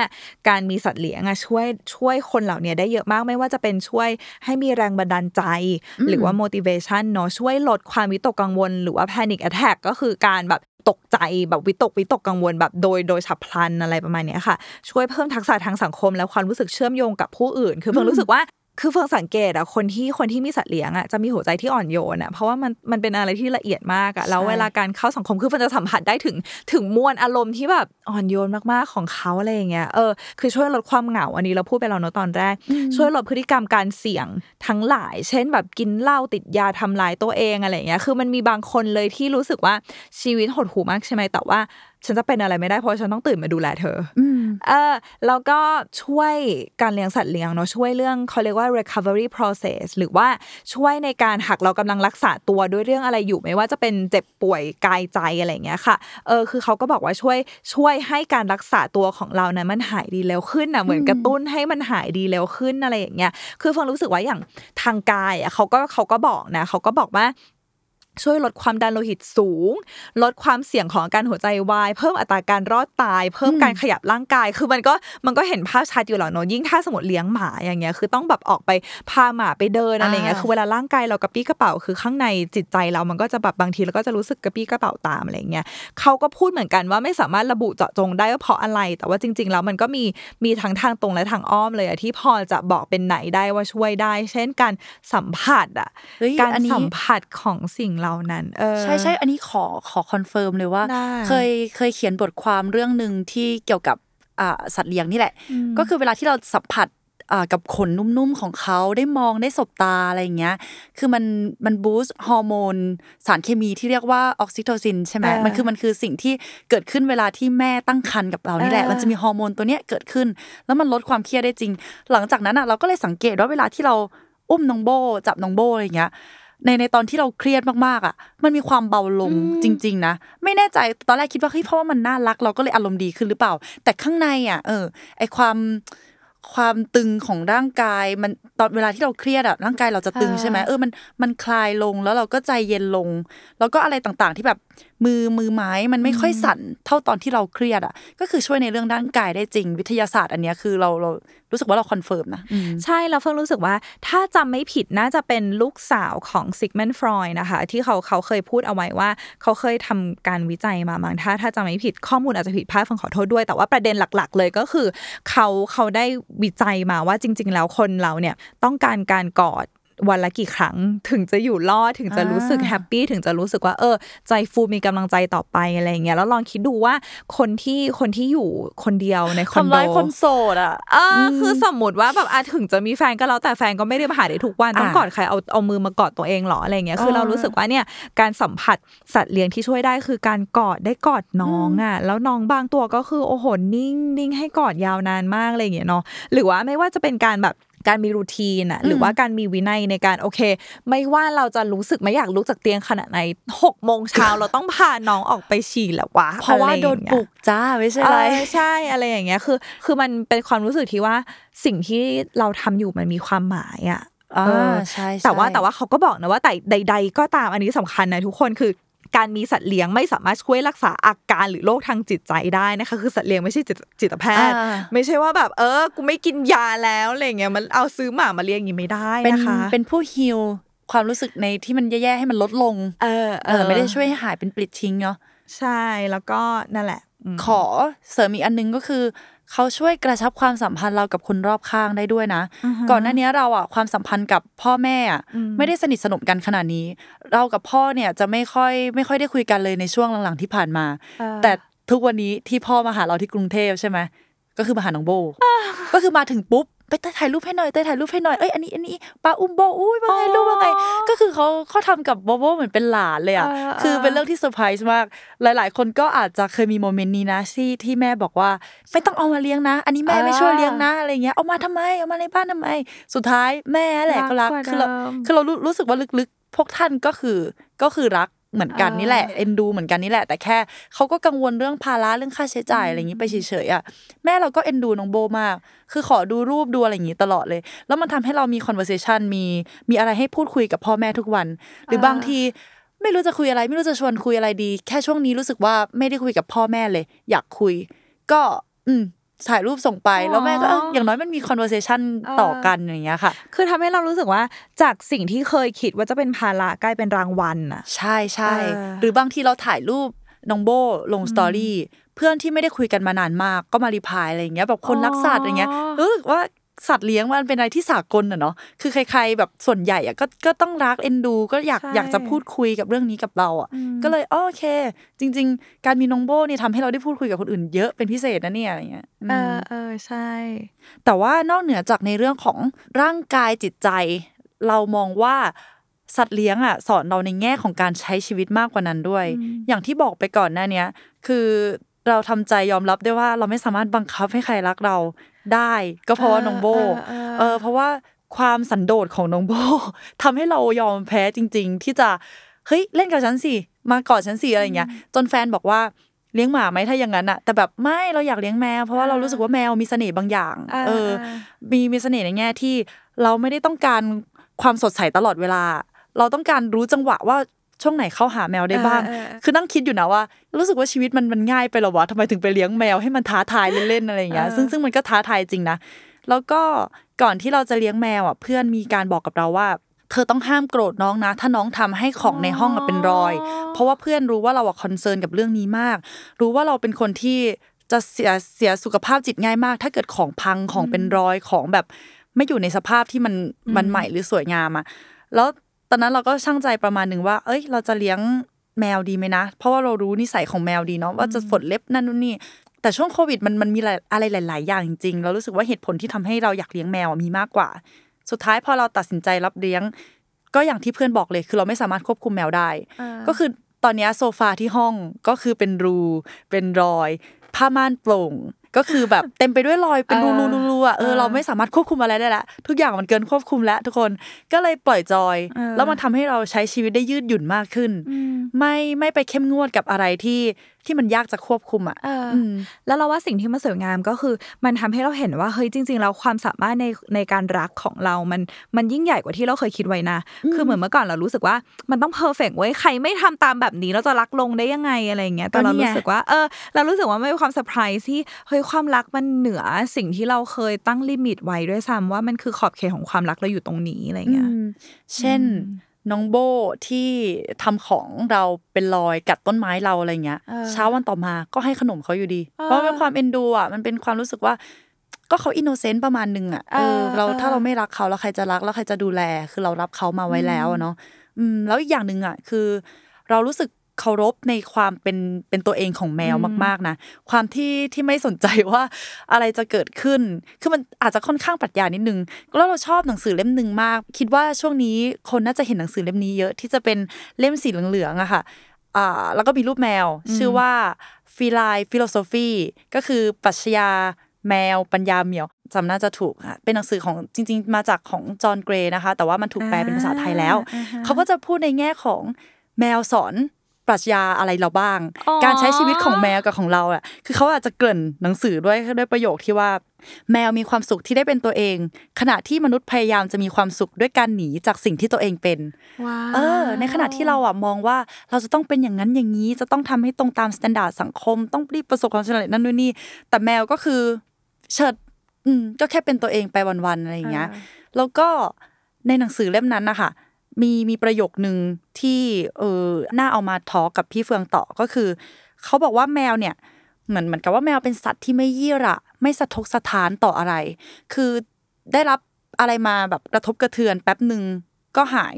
การมีสัตว์เลี้ยงอะช่วยช่วยคนเหล่านี้ได้เยอะมากไม่ว่าจะเป็นช่วยให้มีแรงบันดาลใจ หรือว่า motivation เนอะช่วยลดความวิตกกังวล หรือว่า panic attack ก็คือการแบบตกใจแบบวิตกวิตกกังวลแบบโดยโดยฉับพลันอะไรประมาณเนี้ยค่ะ ช่วยเพิ่มทักษะทางสังคม และความรู้สึกเชื่อมโยงกับผู้อื่น คือเพิ่งรู้สึกว่า คือเฟิงสังเกตอะคนที่คนที่มีสัตว์เลี้ยงอะจะมีหัวใจที่อ่อนโยนอะเพราะว่ามันมันเป็นอะไรที่ละเอียดมากอะแล้วใช่เวลาการเข้าสังคมคือเฟิงจะสัมผัสได้ถึงถึงมวลอารมณ์ที่แบบอ่อนโยนมากๆของเขาอะไรอย่างเงี้ยเออคือช่วยลดความเหงาอันนี้เราพูดไปแล้วเนอะตอนแรก ช่วยลดพฤติกรรมการเสี่ยงทั้งหลาย เช่นแบบกินเหล้าติดยาทำลายตัวเองอะไรอย่างเงี้ยคือมันมีบางคนเลยที่รู้สึกว่าชีวิตหดหู่มากใช่ไหมแต่ว่า ฉันจะเป็นอะไรไม่ได้เพราะฉันต้องตื่นมาดูแลเธออมเออแล้วก็ช่วยการเลี้ยงสัตว์เลี้ยงเนาะช่วยเรื่องเขาเรียกว่า recovery process หรือว่าช่วยในการหักเรากำลังรักษาตัวด้วยเรื่องอะไรอยู่ไม่ว่าจะเป็นเจ็บป่วยกายใจอะไรอย่างเงี้ยค่ะเออคือเขาก็บอกว่าช่วยช่วยให้การรักษาตัวของเรานั้นมันหายดีเร็วขึ้นนะเหมือนกระตุ้นให้มันหายดีเร็วขึ้นอะไรอย่างเงี้ยคือฟังรู้สึกว่าอย่างทางกายอะเขาก็เขาก็บอกนะเขาก็บอกว่า ช่วยลดความดันโลหิตสูง ลดความเสี่ยงของอาการหัวใจวาย เพิ่มอัตราการรอดตาย เพิ่มการขยับร่างกาย คือมันก็มันก็เห็นภาพชัดอยู่แล้วเนอะยิ่งถ้าสมมติเลี้ยงหมาอย่างเงี้ยคือต้องแบบออกไปพาหมาไปเดินอะไรเงี้ยอ่าคือเวลาร่างกายเรากระปี้กระเป๋าคือข้างในจิตใจเรามันก็จะแบบบางทีเราก็จะรู้สึกกระปรี้กระเปร่าตามอะไรเงี้ยเขาก็พูดเหมือนกันว่าไม่สามารถระบุเจาะจงได้ว่าเพราะอะไร แต่ว่าจริง ๆ แล้วมันก็มีมีทั้งทางตรงและทางอ้อมเลยอะที่พอจะบอกเป็นนัยได้ว่าช่วยได้ เช่นการสัมผัสอะเฮ้ยการอันนี้สัมผัสของสิ่งเหล่านั้นเออใช่ใช่อันนี้ขอขอคอนเฟิร์มเลยว่าได้เคยเคยเขียนบทความเรื่องหนึ่งที่เกี่ยวกับอ่าสัตว์เลี้ยงนี่แหละ ก็คือเวลาที่เราสัมผัสอ่ากับขนนุ่มๆของเขาได้มองได้สบตาอะไรอย่างเงี้ย คือมันมัน boost ฮอร์โมนสารเคมีที่เรียกว่าออกซิโทซินใช่ไหมเออมันคือมันคือสิ่งที่เกิดขึ้นเวลาที่แม่ตั้งครรภ์กับเรานี่แหละเออมันจะมีฮอร์โมนตัวเนี้ยเกิดขึ้น แล้วมันลดความเครียดได้จริง หลังจากนั้นอะเราก็เลยสังเกตว่าเวลาที่เราอุ้มน้องโบจับน้องโบอะไรอย่างเงี้ย ในในตอนที่เราเครียดมากๆอะ มันมีความเบาลงจริง ๆ นะ ไม่แน่ใจตอนแรกคิดว่าเฮ้ยเพราะว่ามันน่ารักเราก็เลยอารมณ์ดีขึ้นหรือเปล่า แต่ข้างในอะ เออ ไอความความตึงของร่างกายมันตอนเวลาที่เราเครียดอะร่างกายเราจะตึงอ่าใช่ไหมเออมันมันคลายลงแล้วเราก็ใจเย็นลง แล้วก็อะไรต่างๆที่แบบมือมือไม้มันไม่ค่อยสั่นเท่าตอนที่เราเครียดอะ ก็คือช่วยในเรื่องร่างกายได้จริง วิทยาศาสตร์อันเนี้ยคือเราเรารู้สึกว่าเรา confirm นะอืมใช่แล้วเฟิงรู้สึกว่าถ้าจำไม่ผิดน่าจะเป็นลูกสาวของซิกมันด์ ฟรอยด์นะคะ ที่เขาเขาเคยพูดเอาไว้ว่า เขาเคยทำการวิจัยมาบางถ้าถ้าจำไม่ผิดข้อมูลอาจจะผิดพลาดฟังขอโทษด้วย แต่ว่าประเด็นหลัก ๆ เลยก็คือ เขาเขาได้วิจัยมาว่าจริง ๆ แล้วคนเราเนี่ยต้องการการกอด วันละกี่ครั้งถึงจะอยู่รอดถึงจะรู้สึกอ่าแฮปปี้ถึงจะรู้สึกว่าเออ ใจฟูมีกำลังใจต่อไปอะไรอย่างเงี้ยแล้วลองคิดดูว่าคนที่คนที่อยู่คนเดียวในคอนโดทำร้ายคนโสดอะเอออคือสมมติว่าแบบอาถึงจะมีแฟนก็แล้วแต่แฟนก็ไม่ได้มาหาได้ทุกวันต้องอะกอดใครเอาเอามือมากอดตัวเองเหรออะไรเงี้ยคือเออเรารู้สึกว่าเนี่ยการสัมผัสสัตว์เลี้ยงที่ช่วยได้คือการกอดได้กอดน้องอะ แล้วน้องบางตัวก็คือโอ้โหนิ่งนิ่งให้กอดยาวนานมากอะไรอย่างเงี้ยเนาะหรือว่าไม่ว่าจะเป็นการแบบ การมีรูทีนอะหรือว่าการมีวินัยในการโอเค ไม่ว่าเราจะรู้สึกไม่อยากลุกจากเตียงขนาดไหนหกโมงเช้าเราต้องพาน้องออกไปฉี่แล้ววะเพราะว่าอไอย่งโดนงี้ยปลุกจ้าไม่ใช่เออะไรอใช่อะไรอย่างเงี้ยคือ คือมันเป็นความรู้สึกที่ว่าสิ่งที่เราทำอยู่มันมีความหมายอะอ่าเออใช่ใช่แต่ว่าแต่ว่าเขาก็บอกนะว่าแต่ใด ๆ ก็ตามอันนี้สำคัญนะทุกคนคือ การมีสัตว์เลี้ยงไม่สามารถช่วยรักษาอาการหรือโรคทางจิตใจได้นะคะคือสัตว์เลี้ยงไม่ใช่จิตจิตแพทย์อ่าไม่ใช่ว่าแบบเออกูไม่กินยาแล้วอะไรเงี้ยมันเอาซื้อหมามาเลี้ยงอย่างงี้ไม่ได้เป็นนะคะเป็นผู้ฮิลความรู้สึกในที่มันแย่ๆให้มันลดลง เออเออไม่ได้ช่วยให้หายเป็นปลิดทิ้งเนาะใช่แล้วก็นั่นแหละมขอเสริมอีกอันนึงก็คือ เขาช่วยกระชับความสัมพันธ์เรากับคนรอบข้างได้ด้วยนะอือฮะก่อนหน้านี้เราอะความสัมพันธ์กับพ่อแม่อะอืมไม่ได้สนิทสนมกันขนาดนี้ เรากับพ่อเนี่ยจะไม่ค่อยไม่ค่อยได้คุยกันเลยในช่วงหลังๆที่ผ่านมาเออแต่ทุกวันนี้ที่พ่อมาหาเราที่กรุงเทพใช่ไหมก็คือมาหาน้องโบ ก็คือมาถึงปุ๊บ ไปเต้ยถ่ายรูปให้หน่อยเต้ยถ่ายรูปให้หน่อยเอ้ยอันนี้อันนี้ปาอุ้มโบอุ้ยว่าไงลูกว่าไง ก็คือเขาเขาทำกับโบโบเหมือนเป็นหลานเลยอะเออคือเป็นเรื่องที่เซอร์ไพรส์มาก หลาย ๆ คนก็อาจจะเคยมีโมเมนต์นี้นะที่ที่แม่บอกว่าไม่ต้องเอามาเลี้ยงนะ อันนี้แม่ไม่ช่วยเลี้ยงนะอะไรเงี้ยเอามาทำไมเอามาในบ้านทำไม สุดท้ายแม่แหละก็รักรักกว่าคือเราเดิมคือเรารู้รู้สึกว่าลึกๆ พวกท่านก็คือก็คือรัก เหมือนกันนี่แหละเออเอ็นดูเหมือนกันนี่แหละ แต่แค่เขาก็กังวลเรื่องภาระเรื่องค่าใช้จ่ายอะไรอย่างนี้ไปเฉยๆอะแม่เราก็เอ็นดูน้องโบมาก คือขอดูรูปดูอะไรอย่างนี้ตลอดเลย แล้วมันทำให้เรามี conversation มีมีอะไรให้พูดคุยกับพ่อแม่ทุกวัน หรือบางทีไม่รู้จะคุยอะไร ไม่รู้จะชวนคุยอะไรดี แค่ช่วงนี้รู้สึกว่าไม่ได้คุยกับพ่อแม่เลย อยากคุย ก็ อืม ถ่ายรูปส่งไป แล้วแม่ก็เอออย่างน้อยมันมี conversation ต่อกันอย่างเงี้ยค่ะ คือทำให้เรารู้สึกว่าจากสิ่งที่เคยคิดว่าจะเป็นภาระกลายเป็นรางวัลน่ะ ใช่ใช่เออหรือบางทีเราถ่ายรูปน้องโบลงสตอรี่เพื่อนที่ไม่ได้คุยกันมานานมาก ก็มารีพลายอะไรอย่างเงี้ยแบบคนรักสัตว์อะไรเงี้ยรู้สึกว่า สัตว์เลี้ยงมันเป็นอะไรที่สากลอะเนาะคือใคร ๆ แบบส่วนใหญ่อะก็ก็ต้องรักเอ็นดู ก็อยากใช่อยากจะพูดคุยกับเรื่องนี้กับเราอะอืมก็เลยอ๋อโอเค จริง ๆ การมีน้องโบเนี่ยทำให้เราได้พูดคุยกับคนอื่นเยอะเป็นพิเศษนะเนี่ยอะไรเงี้ยอืมเออเออใช่ แต่ว่านอกเหนือจากในเรื่องของร่างกายจิตใจ เรามองว่าสัตว์เลี้ยงอะสอนเราในแง่ของการใช้ชีวิตมากกว่านั้นด้วยอืมอย่างที่บอกไปก่อนหน้าเนี้ยคือเราทำใจยอมรับได้ว่าเราไม่สามารถบังคับให้ใครรักเรา ได้ ก็เพราะว่าน้องโบเออเออเพราะว่าความสันโดษของน้องโบทำให้เรายอมแพ้จริง ๆ ที่จะเฮ้ยเล่นกับฉันสิมากอดฉันสิอะไรอย่างเงี้ย จนแฟนบอกว่าเลี้ยงหมาไหมถ้าอย่างนั้นอะแต่แบบไม่เราอยากเลี้ยงแมวเพราะว่าเรารู้สึกว่าแมวมีเสน่ห์บางอย่าง เออเออเออมีมีเสน่ห์ในแง่ที่ เราไม่ได้ต้องการความสดใสตลอดเวลา เราต้องการรู้จังหวะว่า ช่วงไหนเข้าหาแมวได้บ้างเออเออคือนั่งคิดอยู่นะว่า รู้สึกว่าชีวิตมันมันง่ายไปเหรอวะทำไมถึงไปเลี้ยงแมวให้มันท้าทายเล่นๆอะไรอย่างเงี้ยเออซึ่งซึ่งมันก็ท้าทายจริงนะ แล้วก็ก่อนที่เราจะเลี้ยงแมวอะเพื่อนมีการบอกกับเราว่า เธอต้องห้ามโกรธน้องนะ ถ้าน้องทำให้ของในห้องอะเป็นรอย เพราะว่าเพื่อนรู้ว่าเราอะคอนเซิร์นกับเรื่องนี้มาก รู้ว่าเราเป็นคนที่จะเสียเสียสุขภาพจิตง่ายมาก ถ้าเกิดของพังของเป็นรอยของแบบไม่อยู่ในสภาพที่มันมันใหม่หรือสวยงามอะแล้ว ตอนนั้นเราก็ช่างใจประมาณหนึ่งว่า เอ้ย เราจะเลี้ยงแมวดีไหมนะ เพราะว่าเรารู้นิสัยของแมวดีเนาะว่าจะฝนเล็บนั่นนู่นนี่ แต่ช่วงโควิดมันมันมีหลายอะไรหลาย ๆ อย่างจริงๆเรารู้สึกว่าเหตุผลที่ทำให้เราอยากเลี้ยงแมวอะมีมากกว่า สุดท้ายพอเราตัดสินใจรับเลี้ยง ก็อย่างที่เพื่อนบอกเลย คือเราไม่สามารถควบคุมแมวได้เออก็คือตอนเนี้ยโซฟาที่ห้องก็คือเป็นรู เป็นรอย ผ้าม่านโปร่ง ก็คือแบบเต็มไปด้วยรอยเป็นรูเอรูอรูรูอะเออเออเราไม่สามารถควบคุมอะไรได้ละทุกอย่างมันเกินควบคุมแล้วทุกคนก็เลยปล่อยจอยเออแล้วมันทำให้เราใช้ชีวิตได้ยืดหยุ่นมากขึ้นอืมไม่ไม่ไปเข้มงวดกับอะไรที่ ที่มันยากจะควบคุมอะเอออมแล้วเราว่าสิ่งที่มันสวยงามก็คือ มันทำให้เราเห็นว่าเฮ้ยจริง ๆ เราความสามารถในในการรักของเรามันมันยิ่งใหญ่กว่าที่เราเคยคิดไว้นะ คือเหมือนเมื่อก่อนเรารู้สึกว่ามันต้องเพอร์เฟกต์ไว้ยใครไม่ทำตามแบบนี้เราจะรักลงได้ยังไงอะไรอย่างเงี้ยแต่เราก็นี่ไงรู้สึกว่าเออเรารู้สึกว่าไม่มีความเซอร์ไพรส์ที่เฮ้ยความรักมันเหนือสิ่งที่เราเคยตั้ง limit ไว้ด้วยซ้ำว่ามันคือขอบเขตของความรักเราอยู่ตรงนี้อะไรอย่างเงี้ยอืมเช่น น้องโบที่ทำของเราเป็นรอยกัดต้นไม้เราอะไรเงี้ยเออเช้าวันต่อมาก็ให้ขนมเขาอยู่ดีเออเพราะมันเป็นความเอ็นดูอะมันเป็นความรู้สึกว่า ก็เขา innocent ประมาณหนึ่งอะเออเออเราเออถ้าเราไม่รักเขาแล้วใครจะรักแล้วใครจะดูแล คือเรารับเขามาไว้แล้วอะเนาะอืมแล้วอีกอย่างหนึ่งอะคือ เรารู้สึก เคารพในความเป็นเป็นตัวเองของแมวมากๆนะความที่ที่ไม่สนใจว่าอะไรจะเกิดขึ้นคือมันอาจจะค่อนข้างปรัชญานิดนึงแล้วเราชอบหนังสือเล่มหนึ่งมาก คิดว่าช่วงนี้คนน่าจะเห็นหนังสือเล่มนี้เยอะที่จะเป็นเล่มสีเหลืองๆอะค่ะอ่าแล้วก็มีรูปแมว ชื่อว่า feline philosophy ก็คือปรัชญาแมวปัญญาเหมียวจำน่าจะถูกค่ะเป็นหนังสือของจริง ๆ มาจากของจอห์นเกรย์นะคะ แต่ว่ามันถูกแปลเป็นภาษาไทยแล้วอ่าฮะเขาก็จะพูดในแง่ของแมวสอน ปรัชญาอะไรเราบ้างอ๋อการใช้ชีวิตของแมวกับของเราอะคือเขาอาจจะเกริ่นหนังสือด้วยด้วยประโยคที่ว่า แมวมีความสุขที่ได้เป็นตัวเอง ขณะที่มนุษย์พยายามจะมีความสุขด้วยการหนีจากสิ่งที่ตัวเองเป็นว้าวเออ ในขณะที่เราอะมองว่าเราจะต้องเป็นอย่างนั้นอย่างนี้จะต้องทำให้ตรงตามมาตรฐานสังคม ต้องรีบประสบความสำเร็จนั่นนู่นนี่ แต่แมวก็คือเฉิดอืมก็แค่เป็นตัวเองไปวันๆอะไรอย่างเงี้ย แล้วก็ในหนังสือเล่มนั้นนะคะ มีมีประโยคนึงที่เออน่าเอามาทอล์กกับพี่เฟืองต่อก็คือ เขาบอกว่าแมวเนี่ยเหมือนเหมือนกับว่าแมวเป็นสัตว์ที่ไม่ยี่ระไม่สะทกสะท้านต่ออะไร คือได้รับอะไรมาแบบกระทบกระเทือนแป๊บหนึ่งก็หาย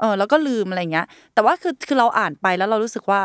เออแล้วก็ลืมอะไรเงี้ย แต่ว่าคือคือเราอ่านไปแล้วเรารู้สึกว่า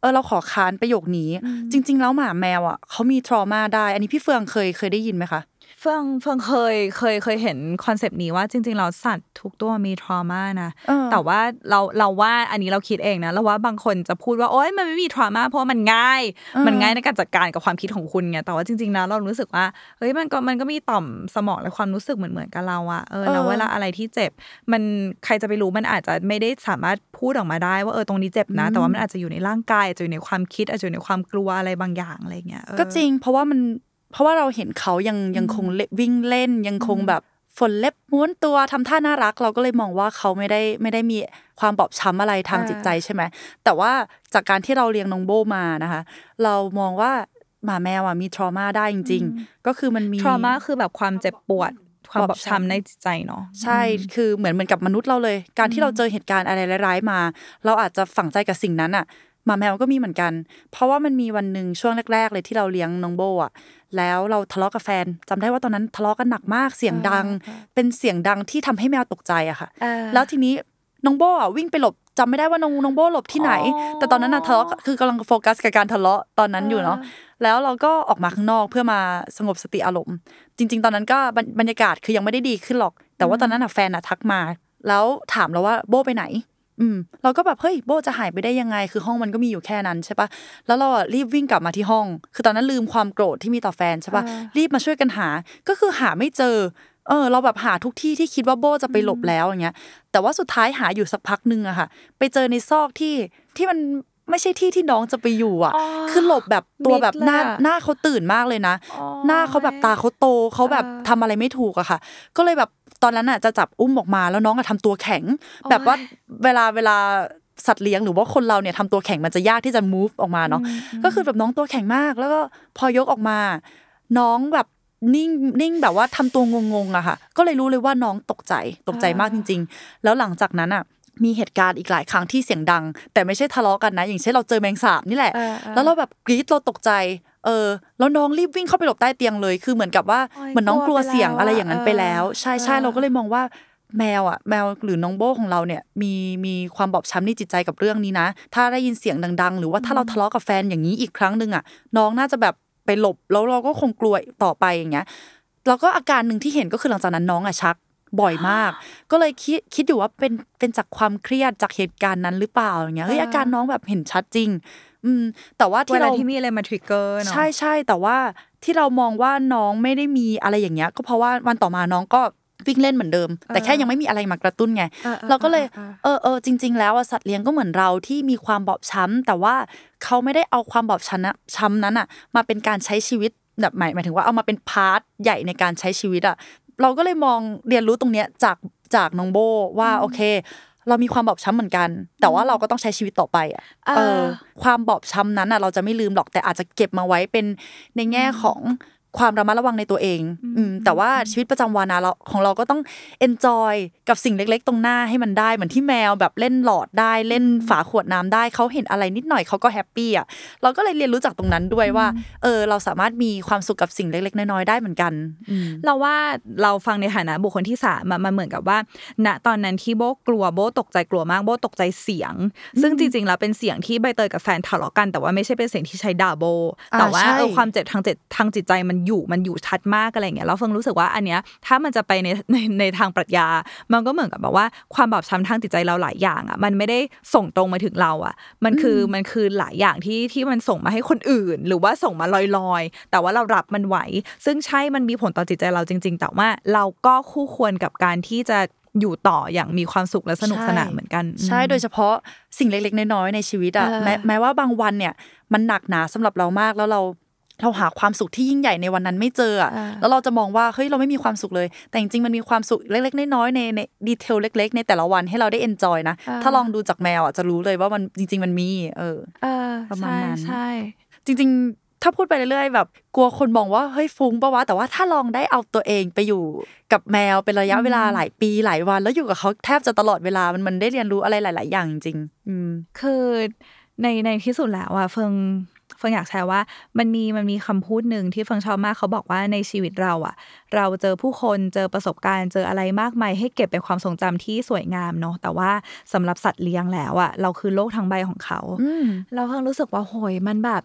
เออเราขอค้านประโยคนี้ จริง ๆ แล้วหมาแมวอะเขามีทรมาได้ อันนี้พี่เฟืองเคยเคยได้ยินไหมคะ เฟื่องเฟื่องเคยเคยเคยเห็น concept นี้ว่าจริงๆเราสัตว์ทุกตัวมี trauma นะเออแต่ว่าเราเราว่าอันนี้เราคิดเองนะเราว่าบางคนจะพูดว่าโอ๊ยมันไม่มี trauma เพราะว่ามันง่าย มันง่ายในการจัดการกับความคิดของคุณไงแต่ว่าจริงๆแล้วเรารู้สึกว่าเฮ้ยมันก็มันก็มีต่อมสมองและความรู้สึกเหมือนเหมือนกับเราอะเออแล้วเออเวลาอะไรที่เจ็บ มันใครจะไปรู้มันอาจจะไม่ได้สามารถพูดออกมาได้ ว่าเออตรงนี้เจ็บนะ แต่ว่ามันอาจจะอยู่ในร่างกายอาจจะอยู่ในความคิดอาจจะอยู่ในความกลัวอะไรบางอย่างอะไรเงี้ยเออก็จริง เพราะว่ามัน เพราะว่าเราเห็นเขายังยังคงเล่นวิ่งเล่นยังคงแบบฝนเล็บม้วนตัวทำท่าน่ารัก เราก็เลยมองว่าเขาไม่ได้ไม่ได้มีความบอบช้ำอะไรทางอ่าจิตใจใช่ไหมแต่ว่าจากการที่เราเลี้ยงน้องโบมานะคะ เรามองว่าหมาแมวอะมีทรมาได้จริง ๆ ก็คือมันมีทรมาคือแบบความเจ็บปวดความบบออบบช้ำช้ำในจิตใจเนาะใช่คือเหมือนเหมือนกับมนุษย์เราเลย การที่เราเจอเหตุการณ์อะไรร้ายๆมา เราอาจจะฝังใจกับสิ่งนั้นอะ หมาแมวก็มีเหมือนกัน เพราะว่ามันมีวันหนึ่งช่วงแรก ๆ เลยที่เราเลี้ยงน้องโบอะ แล้วเราทะเลาะกับแฟนจำได้ว่าตอนนั้นทะเลาะกันหนักมากเสียงดัง เป็นเสียงดังที่ทำให้แมวตกใจอะค่ะ แล้วทีนี้น้องโบอะวิ่งไปหลบจำไม่ได้ว่าน้องน้องโบหลบที่ไหนอ๋อแต่ตอนนั้นน่ะทะเลาะคือกำลังโฟกัสกับการทะเลาะตอนนั้นอยู่เนาะแล้วเราก็ออกมาข้างนอกเพื่อมาสงบสติอารมณ์ จริง ๆ ตอนนั้นก็บรรบรรยากาศคือยังไม่ได้ดีขึ้นหรอก แต่ว่าตอนนั้นน่ะแฟนน่ะทักมา แล้วถามเราว่าโบไปไหน อืมเราก็แบบเฮ้ยโบจะหายไปได้ยังไง คือห้องมันก็มีอยู่แค่นั้นใช่ปะแล้วเราอะรีบวิ่งกลับมาที่ห้อง คือตอนนั้นลืมความโกรธที่มีต่อแฟนใช่ปะรีบมาช่วยกันหา ก็คือหาไม่เจอ เออ เราแบบหาทุกที่ที่คิดว่าโบจะไปหลบแล้วอย่างเงี้ย แต่ว่าสุดท้ายหาอยู่สักพักหนึ่งอะค่ะ ไปเจอในซอกที่ที่มัน ไม่ใช่ที่ที่น้องจะไปอยู่อะอ๋อคือหลบแบบตัวแบบหน้ามิดเลยอะหน้าเขาตื่นมากเลยนะอ๋อหน้าเขาแบบตาเขาโตเขาแบบเออทำอะไรไม่ถูกอะค่ะ ก็เลยแบบตอนนั้นอะจะจับอุ้มออกมาแล้วน้องอะทำตัวแข็ง แบบว่าเวลาเวลาสัตว์เลี้ยงหรือว่าคนเราเนี่ยทำตัวแข็งมันจะยากที่จะ move ออกมาเนาะก็คือแบบน้องตัวแข็งมาก แล้วก็พอยกออกมา น้องแบบนิ่งนิ่งแบบว่าทำตัวงงๆอะค่ะ ก็เลยรู้เลยว่าน้องตกใจตกใจมากจริง ๆ แล้วหลังจากนั้นอะ มีเหตุการณ์อีกหลายครั้งที่เสียงดัง แต่ไม่ใช่ทะเลาะกันนะ อย่างเช่นเราเจอแมงสาบนี่แหละเออเออแล้วเราแบบกรี๊ดเราตกใจ เออแล้วน้องรีบวิ่งเข้าไปหลบใต้เตียงเลย คือเหมือนกับว่าโอ๊ยเหมือนน้องกลัวกลัวไปเสียงแล้วอะไรอย่างนั้นอะไปแล้ว ใช่ใช่เออเราก็เลยมองว่าแมวอะแมวหรือน้องโบของเราเนี่ยมีมีความบอบช้ำในจิตใจกับเรื่องนี้นะ ถ้าได้ยินเสียงดัง ๆ หรือว่าถ้าเราทะเลาะกับแฟนอย่างนี้อีกครั้งหนึ่งอะ น้องน่าจะแบบไปหลบแล้วเราก็คงกลัวต่อไปอย่างเงี้ยแล้วก็อาการหนึ่งที่เห็นก็คือหลังจากนั้นน้องอะชัก บ่อยมาก ก็เลยคิดคิดอยู่ว่าเป็นเป็นจากความเครียดจากเหตุการณ์นั้นหรือเปล่าอย่างเงี้ยเฮ้ยเออออาการน้องแบบเห็นชัดจริง อืม แต่ว่าเวที่ลาเราที่มีอะไรมา trigger เนาะใช่ใช่แต่ว่าที่เรามองว่าน้องไม่ได้มีอะไรอย่างเงี้ย ก็เพราะว่าวันต่อมาน้องก็วิ่งเล่นเหมือนเดิม แต่แค่ยังไม่มีอะไรมากระตุ้นไงเออเออเราก็เลยเออเออเออจริง ๆ แล้วอะสัตว์เลี้ยงก็เหมือนเราที่มีความบอบช้ำแต่ว่าเขาไม่ได้เอาความบอบช้ำนะช้ำนั้นอะมาเป็นการใช้ชีวิตแบบหมายหมายถึงว่าเอามาเป็น part ใหญ่ในการใช้ชีวิตอะ เราก็เลยมองเรียนรู้ตรงเนี้ยจากจากน้องโบว่าโอเค เรามีความบอบช้ำเหมือนกัน แต่ว่าเราก็ต้องใช้ชีวิตต่อไปอะอ่าเออความบอบช้ำนั้นอะ เราจะไม่ลืมหรอกแต่อาจจะเก็บมาไว้เป็นในแง่ของ ความระมัดระวังในตัวเองอืมแต่ว่าชีวิตประจำวันนะเราของเราก็ต้อง enjoy กับสิ่งเล็ก ๆ ตรงหน้าให้มันได้เหมือนที่แมวแบบเล่นหลอดได้เล่นฝาขวดน้ำได้เขาเห็นอะไรนิดหน่อยเขาก็แฮปปี้อะเราก็เลยเรียนรู้จากตรงนั้นด้วยว่า เออ เราสามารถมีความสุขกับสิ่งเล็ก ๆ น้อยๆได้เหมือนกันอืมเราว่าเราฟังในฐานะบุคคลที่สามอะมันเหมือนกับว่า ณตอนนั้นที่โบกลัวโบตกใจกลัวมากโบตกใจเสียง ซึ่งจริงๆแล้วเป็นเสียงที่ใบเตยกับแฟนทะเลาะกันแต่ว่าไม่ใช่เป็นเสียงที่ใช้ด่าโบอ่าแต่ว่าใช่เออความเจ็บทางจิตทางจิตใจมันอยู่มันอยู่ชัดมากอะไรเงี้ยแล้วเฟิงรู้สึกว่าอันเนี้ยถ้ามันจะไปในในในทางปรัชญา มันก็เหมือนกับแบบว่าความบอบช้ำทางจิตใจเราหลายอย่างอะมันไม่ได้ส่งตรงมาถึงเราอะ มันคือมันคือหลายอย่างที่ที่มันส่งมาให้คนอื่น หรือว่าส่งมาลอยๆ แต่ว่าเรารับมันไหว ซึ่งใช่มันมีผลต่อจิตใจเราจริง ๆ แต่ว่าเราก็คู่ควรกับการที่จะอยู่ต่ออย่างมีความสุขและสนุกสนานเหมือนกัน ใช่โดยเฉพาะสิ่งเล็กๆ น้อยๆในชีวิตอะเออแม้แม้ว่าบางวันเนี่ยมันหนักหนาสำหรับเรามากแล้วเรา เราหาความสุขที่ยิ่งใหญ่ในวันนั้นไม่เจออะแล้วเราจะมองว่าเฮ้ยเราไม่มีความสุขเลย แต่จริงๆมันมีความสุขเล็กๆน้อยๆในในดีเทลเล็ก ๆ ในแต่ละวันให้เราได้เอนจอยนะ ถ้าลองดูจากแมวอะจะรู้เลยว่ามันจริง ๆ มันมีเออเออประมาณนั้นใช่จริง ๆ ถ้าพูดไปเรื่อยๆแบบกลัวคนมองว่าเฮ้ยฟุ้งปะวะแต่ว่าถ้าลองได้เอาตัวเองไปอยู่กับแมวเป็นระยะเวลาหลายปีหลายวัน แล้วอยู่กับเขาแทบจะตลอดเวลามันมันได้เรียนรู้อะไรหลาย ๆ อย่างจริงๆอืมคือในในที่สุดแล้วอะเฟิง เฟิงอยากแชร์ว่ามันมีมันมีคำพูดหนึ่งที่เฟิงชอบมากเขาบอกว่าในชีวิตเราอะเราเจอผู้คนเจอประสบการณ์เจออะไรมากมายให้เก็บเป็นความทรงจำที่สวยงามเนาะแต่ว่าสำหรับสัตว์เลี้ยงแล้วอะเราคือโลกทั้งใบของเขาอืมเราเพิ่งรู้สึกว่าโหยมันแบบ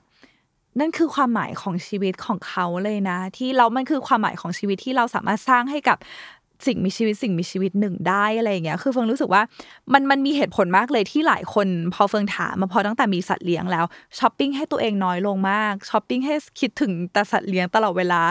นั่นคือความหมายของชีวิตของเขาเลยนะ ที่เรามันคือความหมายของชีวิตที่เราสามารถสร้างให้กับ สิ่งมีชีวิตสิ่งมีชีวิตหนึ่งได้อะไรอย่างเงี้ย คือเฟิงรู้สึกว่ามันมันมีเหตุผลมากเลยที่หลายคนพอเฟิงถามมาพอตั้งแต่มีสัตว์เลี้ยงแล้วช้อปปิ้งให้ตัวเองน้อยลงมากช้อปปิ้งให้คิดถึงแต่สัตว์เลี้ยงตลอดเวลา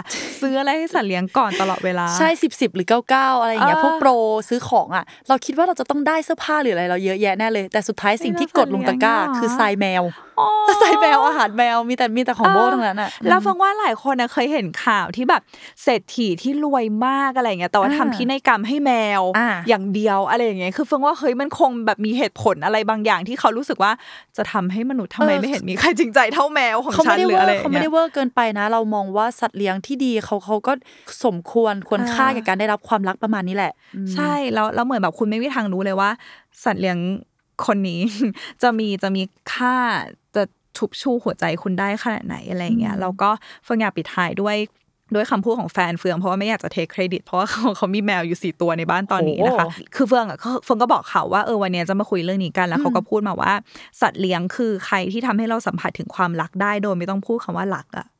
ซื้ออะไรให้สัตว์เลี้ยงก่อนตลอดเวลาใช่สิบสิบหรือเก้าเก้าอะไรอย่างเงี้ยเออพวกโปรซื้อของอะ เราคิดว่าเราจะต้องได้เสื้อผ้าหรืออะไรเราเยอะแยะแน่เลย แต่สุดท้ายสิ่งที่กดลงตะกร้าไม่น่าคือทรายแมว อ๋อทรายแมวอาหารแมวมีแต่มีแต่ของโบทั้งนั้นอะแล้วฟังว่าหลายคนนะเคยเห็นข่าวที่แบบเศรษฐีที่รวยมากอะไรอย่างเงี้ยแต่ว่าอ่าทำพินัยกรรมให้แมวอ่าอย่างเดียวอะไรอย่างเงี้ยคือฟังว่าเฮ้ยมันคงแบบมีเหตุผลอะไรบางอย่างที่เขารู้สึกว่าจะทำให้มนุษย์ทำไมไม่เห็นมีใครจริงใจเท่าแมวของเขาฉัไม่นได้หรืเวอออะไรอร์ย่างเขาไม่เงี้ได้ยเวอร์เกินไปนะ เรามองว่าสัตว์เลี้ยงที่ดีเขาเขาก็สมควรควรค่าอ่ากับการได้รับความรักประมาณนี้แหละอืมใช่แล้วแล้วเหมือนแบบคุณไม่มีทางรู้เลยว่า สัตว์เลี้ยงคนนี้จะมีจะมีค่าจะ ชุบชูหัวใจคุณได้ขนาดไหนอะไรอย่างเงี้ยแล้วก็เฟิงอยากปิดท้ายด้วยด้วยคำพูดของแฟนเฟืองเพราะว่าไม่อยากจะเทคเครดิตเพราะว่าเขาเขามีแมวอยู่สี่ตัวในบ้านตอนนี้นะคะโอ้คือเฟืองอะเขาเฟืองก็บอกเขาว่าเออวันเนี้ยจะมาคุยเรื่องนี้กันแล้วเขาก็พูดมาว่า สัตว์เลี้ยงคือใครที่ทำให้เราสัมผัสถึงความรักได้โดยไม่ต้องพูดคำว่ารักอะอืม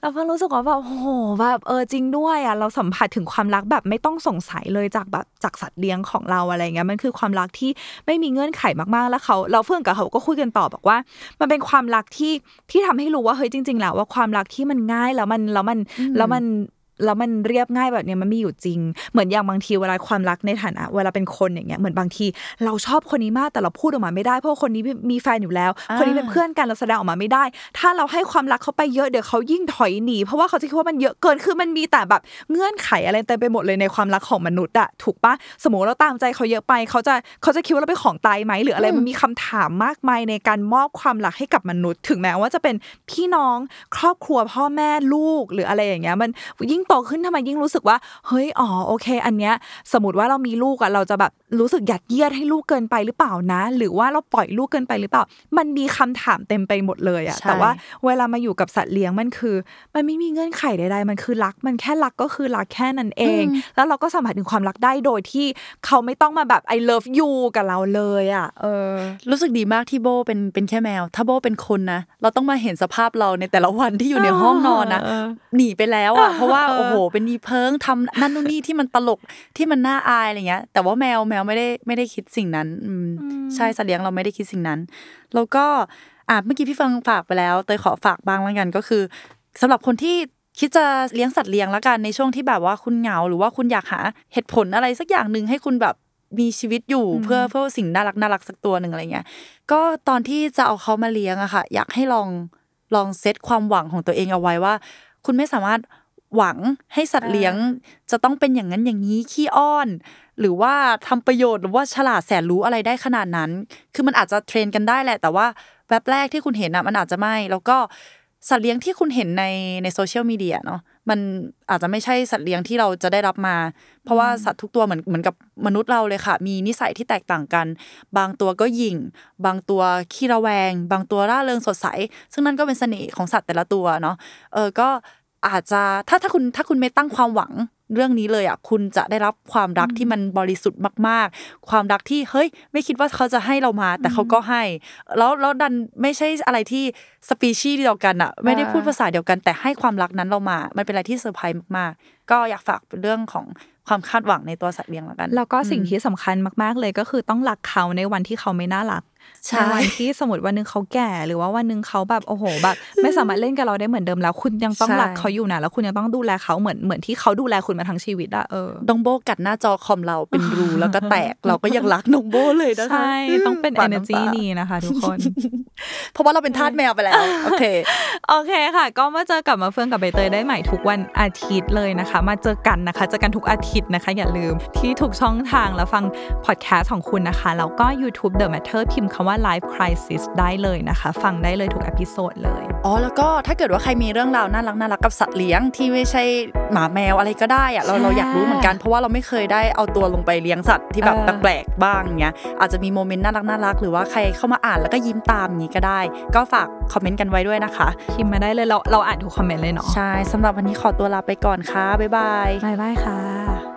เราเพิ่งรู้สึกว่าแบบโอ้โหแบบเออจริงด้วยอะเราสัมผัสถึงความรักแบบไม่ต้องสงสัยเลยจากแบบจากสัตว์เลี้ยงของเราอะไรเงี้ยมันคือความรักที่ไม่มีเงื่อนไขมากๆ แล้วเขาเราเฟื่องกับเขาก็คุยกันต่อบอกว่า มันเป็นความรักที่ที่ทำให้รู้ว่าเฮ้ยจริง ๆ แล้วว่าความรักที่มันง่ายแล้วมันแล้วมันแล้วมัน แล้วมันเรียบง่ายแบบเนี้ยมันมีอยู่จริง เหมือนอย่างบางทีเวลาความรักในฐานะเวลาเป็นคนอย่างเงี้ยเหมือนบางที เราชอบคนนี้มากแต่เราพูดออกมาไม่ได้เพราะว่าคนนี้มีแฟนอยู่แล้วอ่าคนนี้เป็นเพื่อนกันเราแสดงออกมาไม่ได้ ถ้าเราให้ความรักเขาไปเยอะเดี๋ยวเขายิ่งถอยหนีเพราะว่าเขาจะคิดว่ามันเยอะเกินคือมันมีแต่แบบเงื่อนไขอะไรเต็มไปหมดเลยในความรักของมนุษย์อะถูกปะสมมติเราตามใจเขาเยอะไปเขาจะเขาจะคิดว่าเราเป็นของตายไหมหรืออะไรมันมีคำถามมากมายในการมอบความรักให้กับมนุษย์ ถึงแม้ว่าจะเป็นพี่น้องครอบครัวพ่อแม่ลูกหรืออะไรอย่างเงี้ยมันยิ่งโตขึ้นทำไมยิ่งรู้สึกว่า เฮ้ยอ๋อโอเค อันเนี้ยสมมติว่าเรามีลูกอะเราจะแบบรู้สึกยัดเยียดให้ลูกเกินไปหรือเปล่านะ หรือว่าเราปล่อยลูกเกินไปหรือเปล่า มันมีคำถามเต็มไปหมดเลยอะใช่แต่ว่าเวลามาอยู่กับสัตว์เลี้ยงมันคือ มันไม่มีเงื่อนไขใดๆมันคือรัก มันแค่รักก็คือรักแค่นั้นเอง แล้วเราก็สัมผัสถึงความรักได้โดยที่เขาไม่ต้องมาแบบ I love you กับเราเลยอะเออ รู้สึกดีมากที่โบเป็นเป็นแค่แมว ถ้าโบเป็นคนนะเราต้องมาเห็นสภาพเราในแต่ละวันที่อยู่ในห้องนอนนะเออหนีไปแล้วอะเพราะว่าเออโอ้โห เป็นยีเพิงทำนั่นนู่นนี่ที่มันตลกที่มันน่าอายอะไรเงี้ย แต่ว่าแมวแมวไม่ได้ไม่ได้คิดสิ่งนั้นอืมใช่สัตว์เลี้ยงเราไม่ได้คิดสิ่งนั้น แล้วก็อะเมื่อกี้พี่ฟังฝากไปแล้วเตยขอฝากบ้างแล้วกันก็คือสำหรับคนที่คิดจะเลี้ยงสัตว์เลี้ยงแล้วกันในช่วงที่แบบว่าคุณเหงา หรือว่าคุณอยากหาเหตุผลอะไรสักอย่างหนึ่งให้คุณแบบมีชีวิตอยู่เพื่อเพื่อสิ่งน่ารักน่ารักสักตัวหนึ่งอะไรเงี้ย ก็ตอนที่จะเอาเขามาเลี้ยงอะค่ะ อยากให้ลองลองเซตความหวังของตัวเองเอาไว้ว่า คุณไม่สามารถ หวังให้สัตว์เลี้ยงจะต้องเป็นอย่างนั้นอย่างนี้ขี้อ้อน หรือว่าทำประโยชน์หรือว่าฉลาดแสนรู้อะไรได้ขนาดนั้น คือมันอาจจะเทรนกันได้แหละ แต่ว่าแวบแรกที่คุณเห็นอะมันอาจจะไม่ แล้วก็สัตว์เลี้ยงที่คุณเห็นในในโซเชียลมีเดียเนาะมันอาจจะไม่ใช่สัตว์เลี้ยงที่เราจะได้รับมา เพราะว่าสัตว์ทุกตัวเหมือนเหมือนกับมนุษย์เราเลยค่ะ มีนิสัยที่แตกต่างกัน บางตัวก็หยิ่ง บางตัวขี้ระแวง บางตัวร่าเริงสดใส ซึ่งนั่นก็เป็นเสน่ห์ของสัตว์แต่ละตัวเนาะเออก็ อาจจะถ้าถ้าคุณถ้าคุณไม่ตั้งความหวังเรื่องนี้เลยอะคุณจะได้รับความรักที่มันบริสุทธิ์มาก ๆ ความรักที่เฮ้ย ไม่คิดว่าเขาจะให้เรามา แต่เขาก็ให้ แล้วแล้วดันไม่ใช่อะไรที่สปีชีส์เดียวกันอะ ไม่ได้พูดภาษาเดียวกันแต่ให้ความรักนั้นเรามา มันเป็นอะไรที่เซอร์ไพรส์มากๆ ก็อยากฝากเป็นเรื่องของความคาดหวังในตัวสัตว์เลี้ยงแล้วกัน แล้วก็สิ่งที่สำคัญมากๆเลยก็คือต้องรักเขาในวันที่เขาไม่น่ารักใช่ในวันที่สมมติวันหนึงเขาแก่ หรือว่าวันหนึงเขาแบบโอ้โหแบบไม่สามารถเล่นกับเราได้เหมือนเดิมแล้ว คุณยังต้องใช่รักเขาอยู่นะแล้วคุณยังต้องดูแลเขาเหมือนเหมือนที่เขาดูแลคุณมาทั้งชีวิตอะเออน้องโบกัดหน้าจอคอมเราเป็นรูแล้วก็แตกเราก็ยังรักน้องโบเลยนะคะใช่ต้องเป็นปา energy ำตานี้นะคะทุกคน เพราะว่าเราเป็นทาสแมวไปแล้วโอเคโอเคค่ะ ก็มาเจอกับมาเฟืองกับใบเตยได้ใหม่ทุกวันอาทิตย์เลยนะคะมาเจอกันนะคะ เจอกันทุกอาทิตย์นะคะ อย่าลืมที่ทุกช่องทางแล้วฟังพอดแคสต์ของคุณนะคะ แล้วก็ YouTube The Matter พิมพ์คำว่า Life Crisis ได้เลยนะคะ ฟังได้เลยทุก episode เลย อ๋อ แล้วก็ถ้าเกิดว่าใครมีเรื่องราวน่ารักน่ารักกับสัตว์เลี้ยงที่ไม่ใช่หมาแมวอะไรก็ได้อะเราใช่เราอยากรู้เหมือนกันเพราะว่าเราไม่เคยได้เอาตัวลงไปเลี้ยงสัตว์ที่แบบเออแปลกๆบ้างเงี้ยอาจจะมี moment น่ารักน่ารักหรือว่าใครเข้ามาอ่านแล้วก็ยิ้มตามอย่างนี้ก็ได้ ก็ฝาก comment กันไว้ด้วยนะคะพิมพ์มาได้เลยเราเราอ่านทุก comment เลยเนาะใช่สำหรับวันนี้ขอตัวลาไปก่อนค่ะบ๊ายบาย บ๊ายบายค่ะ